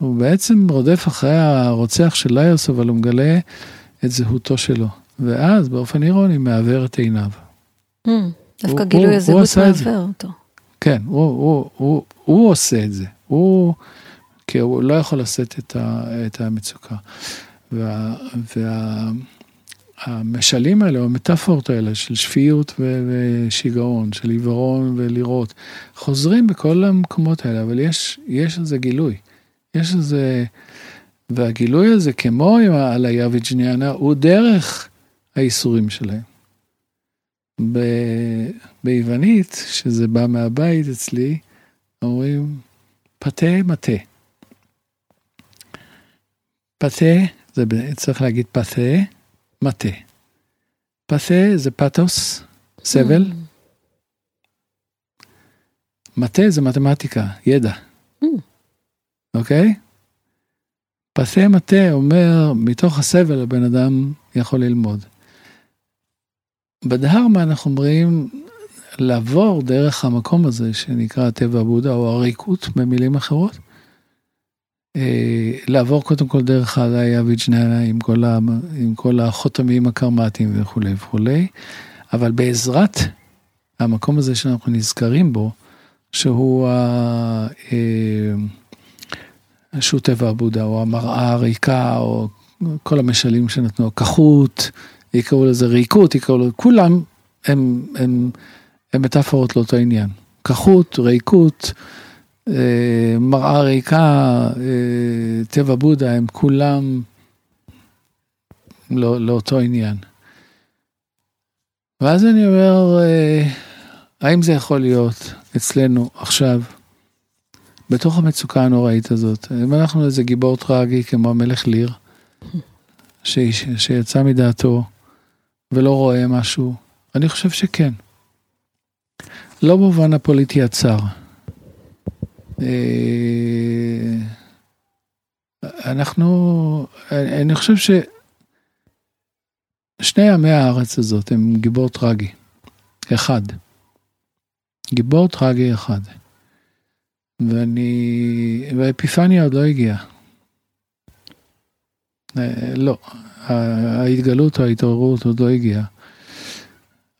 הוא בעצם רודף אחרי הרוצח של ליוס, אבל הוא מגלה את זהותו שלו. ואז באופן אירוני מעוור את עיניו. Mm, דווקא גילוי הזהות מעוור אותו. כן, הוא, הוא, הוא, הוא עושה את זה. הוא, כי הוא לא יכול לשאת את, ה, את המצוקה. וה, והמשלים וה, האלה, או המטאפורות האלה של שפיות ושיגעון, של עיוורון ולראות, חוזרים בכל המקומות האלה, אבל יש, יש איזה גילוי. יש איזה... והגילוי הזה, כמו עם העלייה וג'ניאנה, הוא דרך האיסורים שלהם. ב... ביוונית, שזה בא מהבית אצלי, אומרים פתה מטה. פתה, זה צריך להגיד פתה, מטה. פתה זה פתוס, סבל. Mm. מטה זה מתמטיקה, ידע. אוקיי? פסי מטה אומר, מתוך הסבל הבן אדם יכול ללמוד. בדהרמה אנחנו אומרים לעבור דרך המקום הזה שנקרא טבע בודה או הריקות במילים אחרות. אה, לעבור קודם כל דרך העלייה ויג'ננה עם כל, עם כל החותמים הקרמטיים וכולי וכולי, אבל בעזרת המקום הזה שאנחנו נזכרים בו, שהוא ה... שהוא טבע הבודה, או המראה הריקה, או כל המשלים שנתנו, כחות, יקראו לזה ריקות, יקראו לזה, כולם הם, הם, הם מטאפורות לאותו עניין. כחות, ריקות, אה, מראה ריקה, אה, טבע בודה, הם כולם לא, לאותו עניין. ואז אני אומר, אה, האם זה יכול להיות אצלנו עכשיו? בתוך המצוקה הנוראית הזאת, אם אנחנו איזה גיבור טרגי כמו המלך ליר, ש... שיצא מדעתו ולא רואה משהו, אני חושב שכן. לא במובן הפוליטי הצר. אה, אנחנו, אני חושב ששני עמי הארץ הזאת הם גיבור טרגי, אחד. גיבור טרגי אחד. ואני, והאפיפניה עוד לא הגיעה. אה, לא, ההתגלות או ההתעוררות עוד לא הגיעה.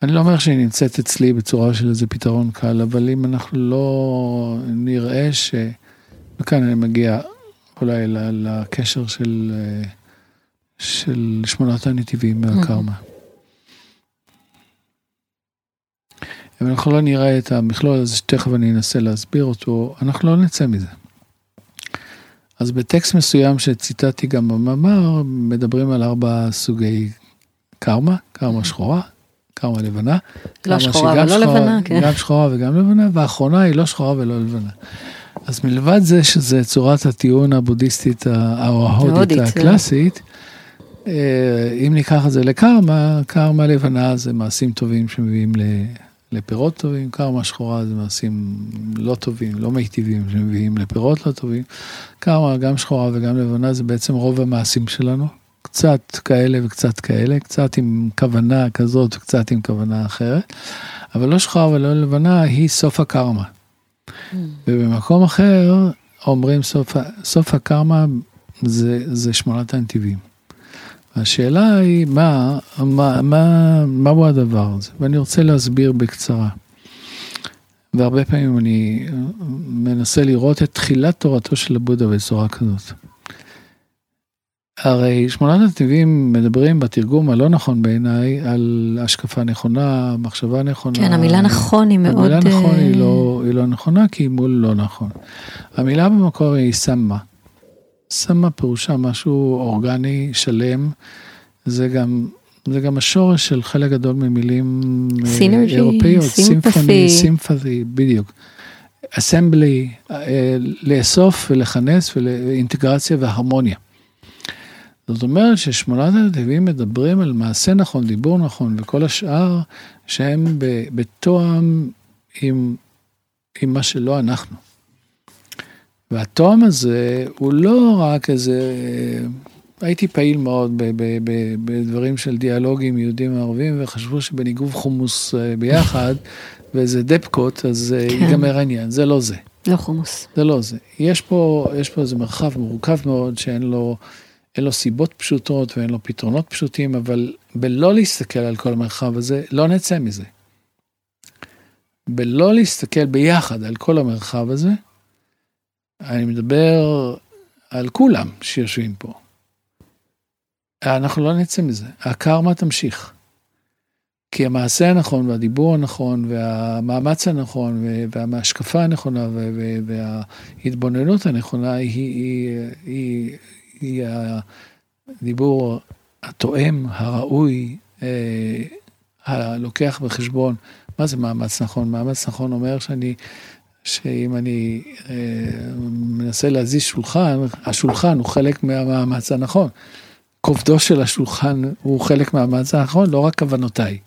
אני לא אומר שהיא נמצאת אצלי בצורה של איזה פתרון קל, אבל אם אנחנו לא נראה ש... וכאן אני מגיע אולי לקשר של, של שמונת הנתיבים מהקרמה. אם אנחנו לא נראה את המכלול הזה, שתכף אני אנסה להסביר אותו, אנחנו לא נצא מזה. אז בטקסט מסוים שציטטתי גם במאמר, מדברים על ארבע סוגי קרמה, קרמה שחורה, קרמה לבנה. לא שחורה ולא לבנה, כן. גם שחורה וגם לבנה, והאחרונה היא לא שחורה ולא לבנה. אז מלבד זה שזה צורת הטיעון הבודהיסטית או ההודית כן. הקלאסית, אה, אם ניקח את זה לקרמה, קרמה לבנה זה מעשים טובים שמביאים לפירות טובים, קרמה שחורה זה מעשים לא טובים, לא מיטיבים, שמביאים לפירות לא טובים. קרמה, גם שחורה וגם לבנה, זה בעצם רוב המעשים שלנו. קצת כאלה וקצת כאלה, קצת עם כוונה כזאת וקצת עם כוונה אחרת. אבל לא שחורה ולא לבנה היא סוף הקרמה. Mm. ובמקום אחר אומרים סוף, סוף הקרמה זה, זה שמונת הנתיבים. השאלה היא מה, מה, מה, מהו הדבר הזה, ואני רוצה להסביר בקצרה. והרבה פעמים אני מנסה לראות את תחילת תורתו של הבודה בצורה כזאת. הרי שמונת הנתיבים מדברים בתרגום הלא נכון בעיניי על השקפה נכונה, מחשבה נכונה. כן, המילה נכון היא מאוד... המילה נכון היא לא, היא לא נכונה כי היא מול לא נכון. המילה במקור היא סמה. סמה פירושה משהו אורגני, שלם. זה גם, זה גם השורש של חלק גדול ממילים סינרגי, אירופאיות. סימפני, סימפתי, בדיוק. אסמבלי, אה, לאסוף ולכנס ואינטגרציה והרמוניה. זאת אומרת ששמונת הנתיבים מדברים על מעשה נכון, דיבור נכון, וכל השאר שהם בתואם עם, עם מה שלא אנחנו. והתואם הזה הוא לא רק איזה, הייתי פעיל מאוד בדברים של דיאלוגים יהודים וערבים, וחשבו שבניגוב חומוס אה, ביחד, [laughs] ואיזה דפקות, אז אה, כן. ייגמר העניין, זה לא זה. לא חומוס. זה לא זה. יש פה, יש פה איזה מרחב מורכב מאוד שאין לו, אין לו סיבות פשוטות ואין לו פתרונות פשוטים, אבל בלא להסתכל על כל המרחב הזה, לא נצא מזה. בלא להסתכל ביחד על כל המרחב הזה, אני מדבר על כולם שיושבים פה. אנחנו לא נצא מזה, הקרמה תמשיך. כי המעשה הנכון והדיבור הנכון והמאמץ הנכון וההשקפה הנכונה וההתבוננות הנכונה היא, היא, היא, היא הדיבור התואם, הראוי, אה, הלוקח בחשבון. מה זה מאמץ נכון? מאמץ נכון אומר שאני שאם אני אה, מנסה להזיז שולחן, השולחן הוא חלק מהמאמץ הנכון. כובדו של השולחן הוא חלק מהמאמץ הנכון, לא רק כוונותיי.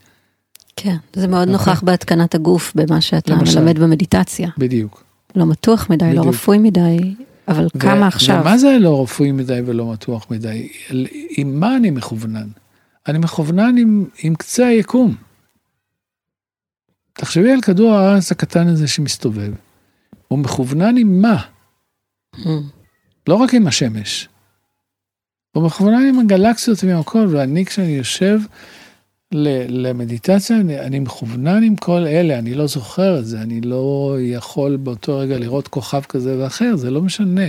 כן, זה מאוד okay. נוכח בהתקנת הגוף במה שאתה למשל, מלמד במדיטציה. בדיוק. לא מתוח מדי, לא בדיוק. לא רפוי מדי, אבל ו- כמה עכשיו. ומה זה לא רפוי מדי ולא מתוח מדי? עם מה אני מכוונן? אני מכוונן עם, עם קצה היקום. תחשבי על כדור הארץ הקטן הזה שמסתובב. הוא מכוונן עם מה? Mm. לא רק עם השמש. הוא מכוונן עם הגלקסיות ועם הכל, ואני כשאני יושב למדיטציה, אני, אני מכוונן עם כל אלה, אני לא זוכר את זה, אני לא יכול באותו רגע לראות כוכב כזה ואחר, זה לא משנה.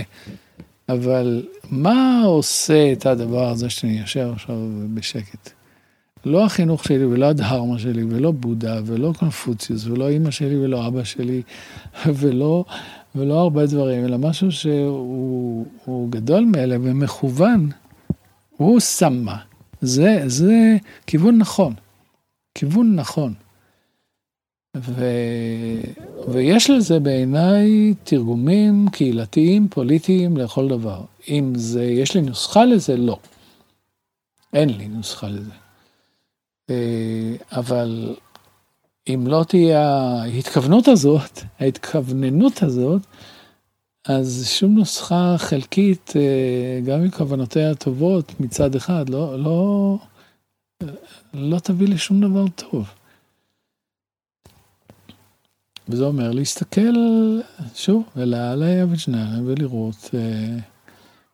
אבל מה עושה את הדבר הזה שאני יושב עכשיו בשקט? לא החינוך שלי ולא הדהרמה שלי ולא בודה ולא קונפוציוס ולא אימא שלי ולא אבא שלי [laughs] ולא, ולא הרבה דברים, אלא משהו שהוא גדול מאלה ומכוון. הוא שמה. זה, זה כיוון נכון. כיוון נכון. ו... ויש לזה בעיניי תרגומים קהילתיים, פוליטיים, לכל דבר. אם זה, יש לי נוסחה לזה? לא. אין לי נוסחה לזה. אה, אבל אם לא תהיה ההתכוונות הזאת, ההתכווננות הזאת, אז שום נוסחה חלקית, אה, גם עם כוונותיה הטובות מצד אחד, לא, לא, לא תביא לשום דבר טוב. וזה אומר להסתכל, שוב, העליה ושניה ולראות אה,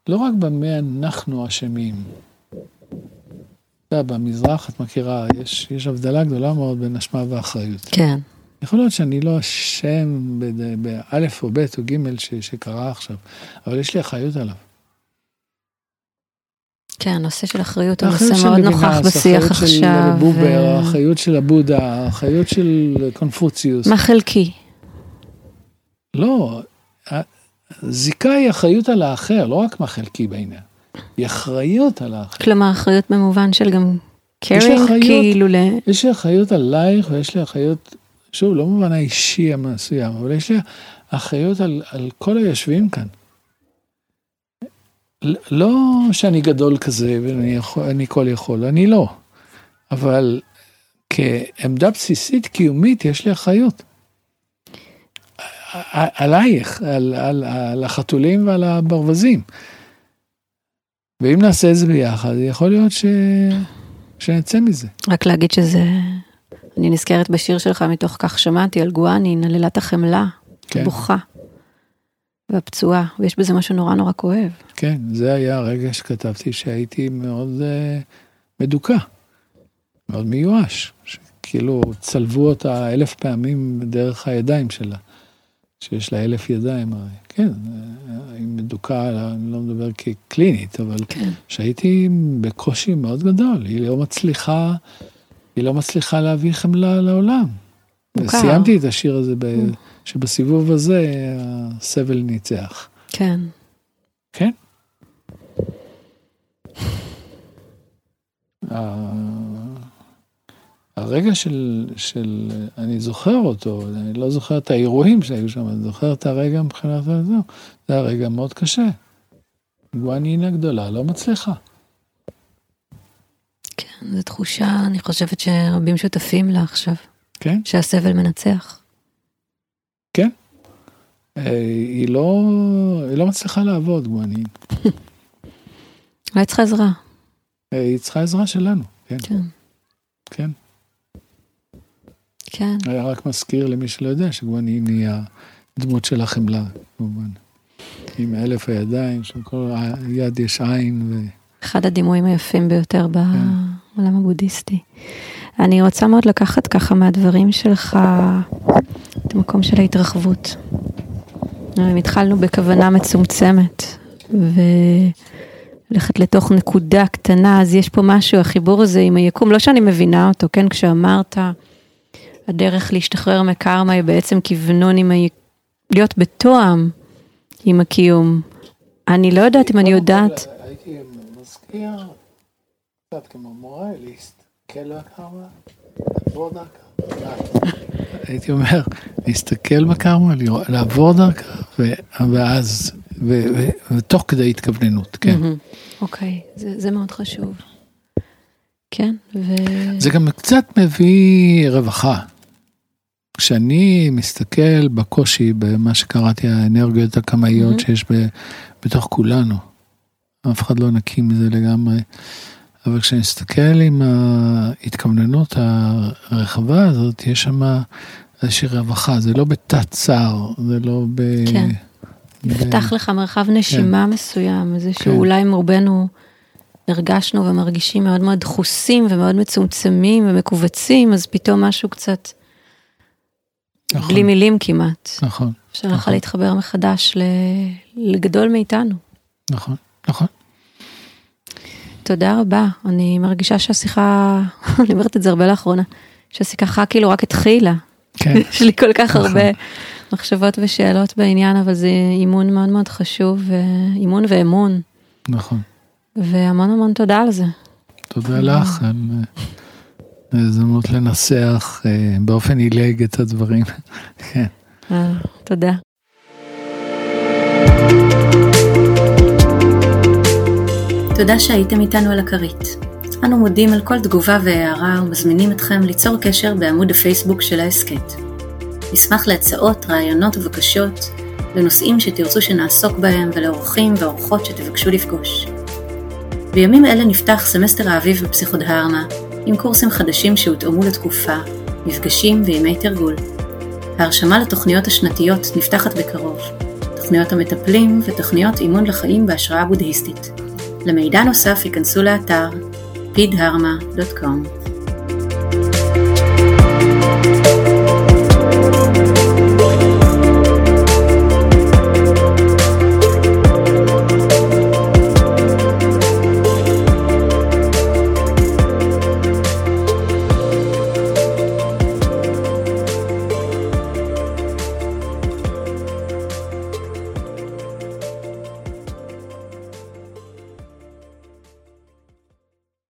לא רק במה אנחנו אשמים, במזרח, את מכירה, יש, יש הבדלה גדולה מאוד בין אשמה ואחריות. כן. יכול להיות שאני לא אשם באלף או ב' או ג' שקרה עכשיו, אבל יש לי אחריות עליו. כן, הנושא של אחריות הוא נושא של מאוד נוכח בשיח האחריות של עכשיו. בובר, האחריות של הבודה, האחריות של קונפוציוס. מה חלקי? לא, זיקה היא אחריות על האחר, לא רק מה חלקי בעניין. היא אחריות על האחר. כלומר, אחריות במובן של גם קרינג. כאילו ל... יש לי אחריות עלייך ויש לי אחריות, שוב, לא במובן האישי המסוים, אבל יש לי אחריות על, על כל היושבים כאן. לא שאני גדול כזה ואני יכול, אני כל יכול, אני לא. אבל כעמדה בסיסית קיומית יש לי אחריות. עלייך, על, על, על החתולים ועל הברווזים. ואם נעשה את זה ביחד, יכול להיות ש... שנצא מזה. רק להגיד שזה... אני נזכרת בשיר שלך מתוך כך שמעתי על גואנין, על אלת החמלה, כן. בוכה. והפצועה, ויש בזה משהו נורא נורא כואב. כן, זה היה הרגע שכתבתי שהייתי מאוד uh, מדוכא, מאוד מיואש, כאילו צלבו אותה אלף פעמים דרך הידיים שלה, שיש לה אלף ידיים, הרי. כן, אה, היא מדוכאה, אני לא מדבר כקלינית, אבל כן. שהייתי בקושי מאוד גדול, היא לא מצליחה, היא לא מצליחה להביא חמלה לעולם. סיימתי את השיר הזה, ב, שבסיבוב הזה הסבל ניצח. כן. כן. [sighs] הרגע של, של, אני זוכר אותו, אני לא זוכר את האירועים שהיו שם, אני זוכר את הרגע מבחינת זה, זה הרגע מאוד קשה. גואנינה גדולה לא מצליחה. כן, זו תחושה, אני חושבת שרבים שותפים לה עכשיו, כן? שהסבל מנצח. אה, היא לא, היא לא מצליחה לעבוד, גואנינה. [laughs] אולי צריכה עזרה. אה, היא צריכה עזרה שלנו, כן, כן. כן. כן. היה רק מזכיר למי שלא יודע שגואנין היא הדמות של החמלה, כמובן. עם אלף הידיים, שבכל יד יש עין, ו... אחד הדימויים היפים ביותר בעולם הבודהיסטי. אני רוצה מאוד לקחת ככה מהדברים שלך את המקום של ההתרחבות. התחלנו בכוונה מצומצמת וללכת לתוך נקודה קטנה, אז יש פה משהו, החיבור הזה עם היקום, לא שאני מבינה אותו, כן, כשאמרת, הדרך להשתחרר מקרמה היא בעצם כוונון עם ה... להיות בתואם עם הקיום. אני לא יודעת אם אני יודעת. הייתי מזכיר, קצת כמו מורליסט, כאילו הקרמה, לעבור דרכה. הייתי אומר, להסתכל בקרמה, לעבור דרכה, ואז, ותוך כדי התכווננות, כן. אוקיי, זה, זה מאוד חשוב. כן, ו... זה גם קצת מביא רווחה. כשאני מסתכל בקושי במה שקראתי האנרגיות הקמאיות Mhm. שיש ב, בתוך כולנו, אף אחד לא נקי מזה לגמרי, אבל כשאני מסתכל עם ההתכווננות הרחבה הזאת, יש שם איזושהי רווחה, זה לא בתת צער, זה לא ב... כן. ב- יפתח לך מרחב נשימה מסוים, איזה כן. שאולי עם רובנו הרגשנו ומרגישים מאוד מאוד דחוסים ומאוד מצומצמים ומכווצים, אז פתאום משהו קצת, נכון, בלי מילים כמעט, נכון, אפשר לך נכון. להתחבר מחדש ל... לגדול מאיתנו. נכון, נכון. תודה רבה, אני מרגישה שהשיחה, [laughs] אני אומרת את זה הרבה לאחרונה, שהשיחה כאילו רק התחילה, כן, [laughs] יש לי כל כך נכון. הרבה מחשבות ושאלות בעניין, אבל זה אימון מאוד מאוד חשוב, אימון ואמון, נכון. והמון המון תודה על זה. תודה לך על ההזדמנות לנסח אה, באופן עילג את הדברים. [laughs] כן. אה, תודה. תודה שהייתם איתנו על הכרית. אנו מודים על כל תגובה והערה ומזמינים אתכם ליצור קשר בעמוד הפייסבוק של ההסכת. נשמח להצעות, רעיונות ובקשות לנושאים שתרצו שנעסוק בהם ולאורחים ואורחות שתבקשו לפגוש. בימים אלה נפתח סמסטר האביב בפסיכודהרמה, עם קורסים חדשים שהותאמו לתקופה, מפגשים וימי תרגול. ההרשמה לתוכניות השנתיות נפתחת בקרוב, תוכניות המטפלים ותוכניות אימון לחיים בהשראה בודהיסטית. למידע נוסף ייכנסו לאתר pidharma.com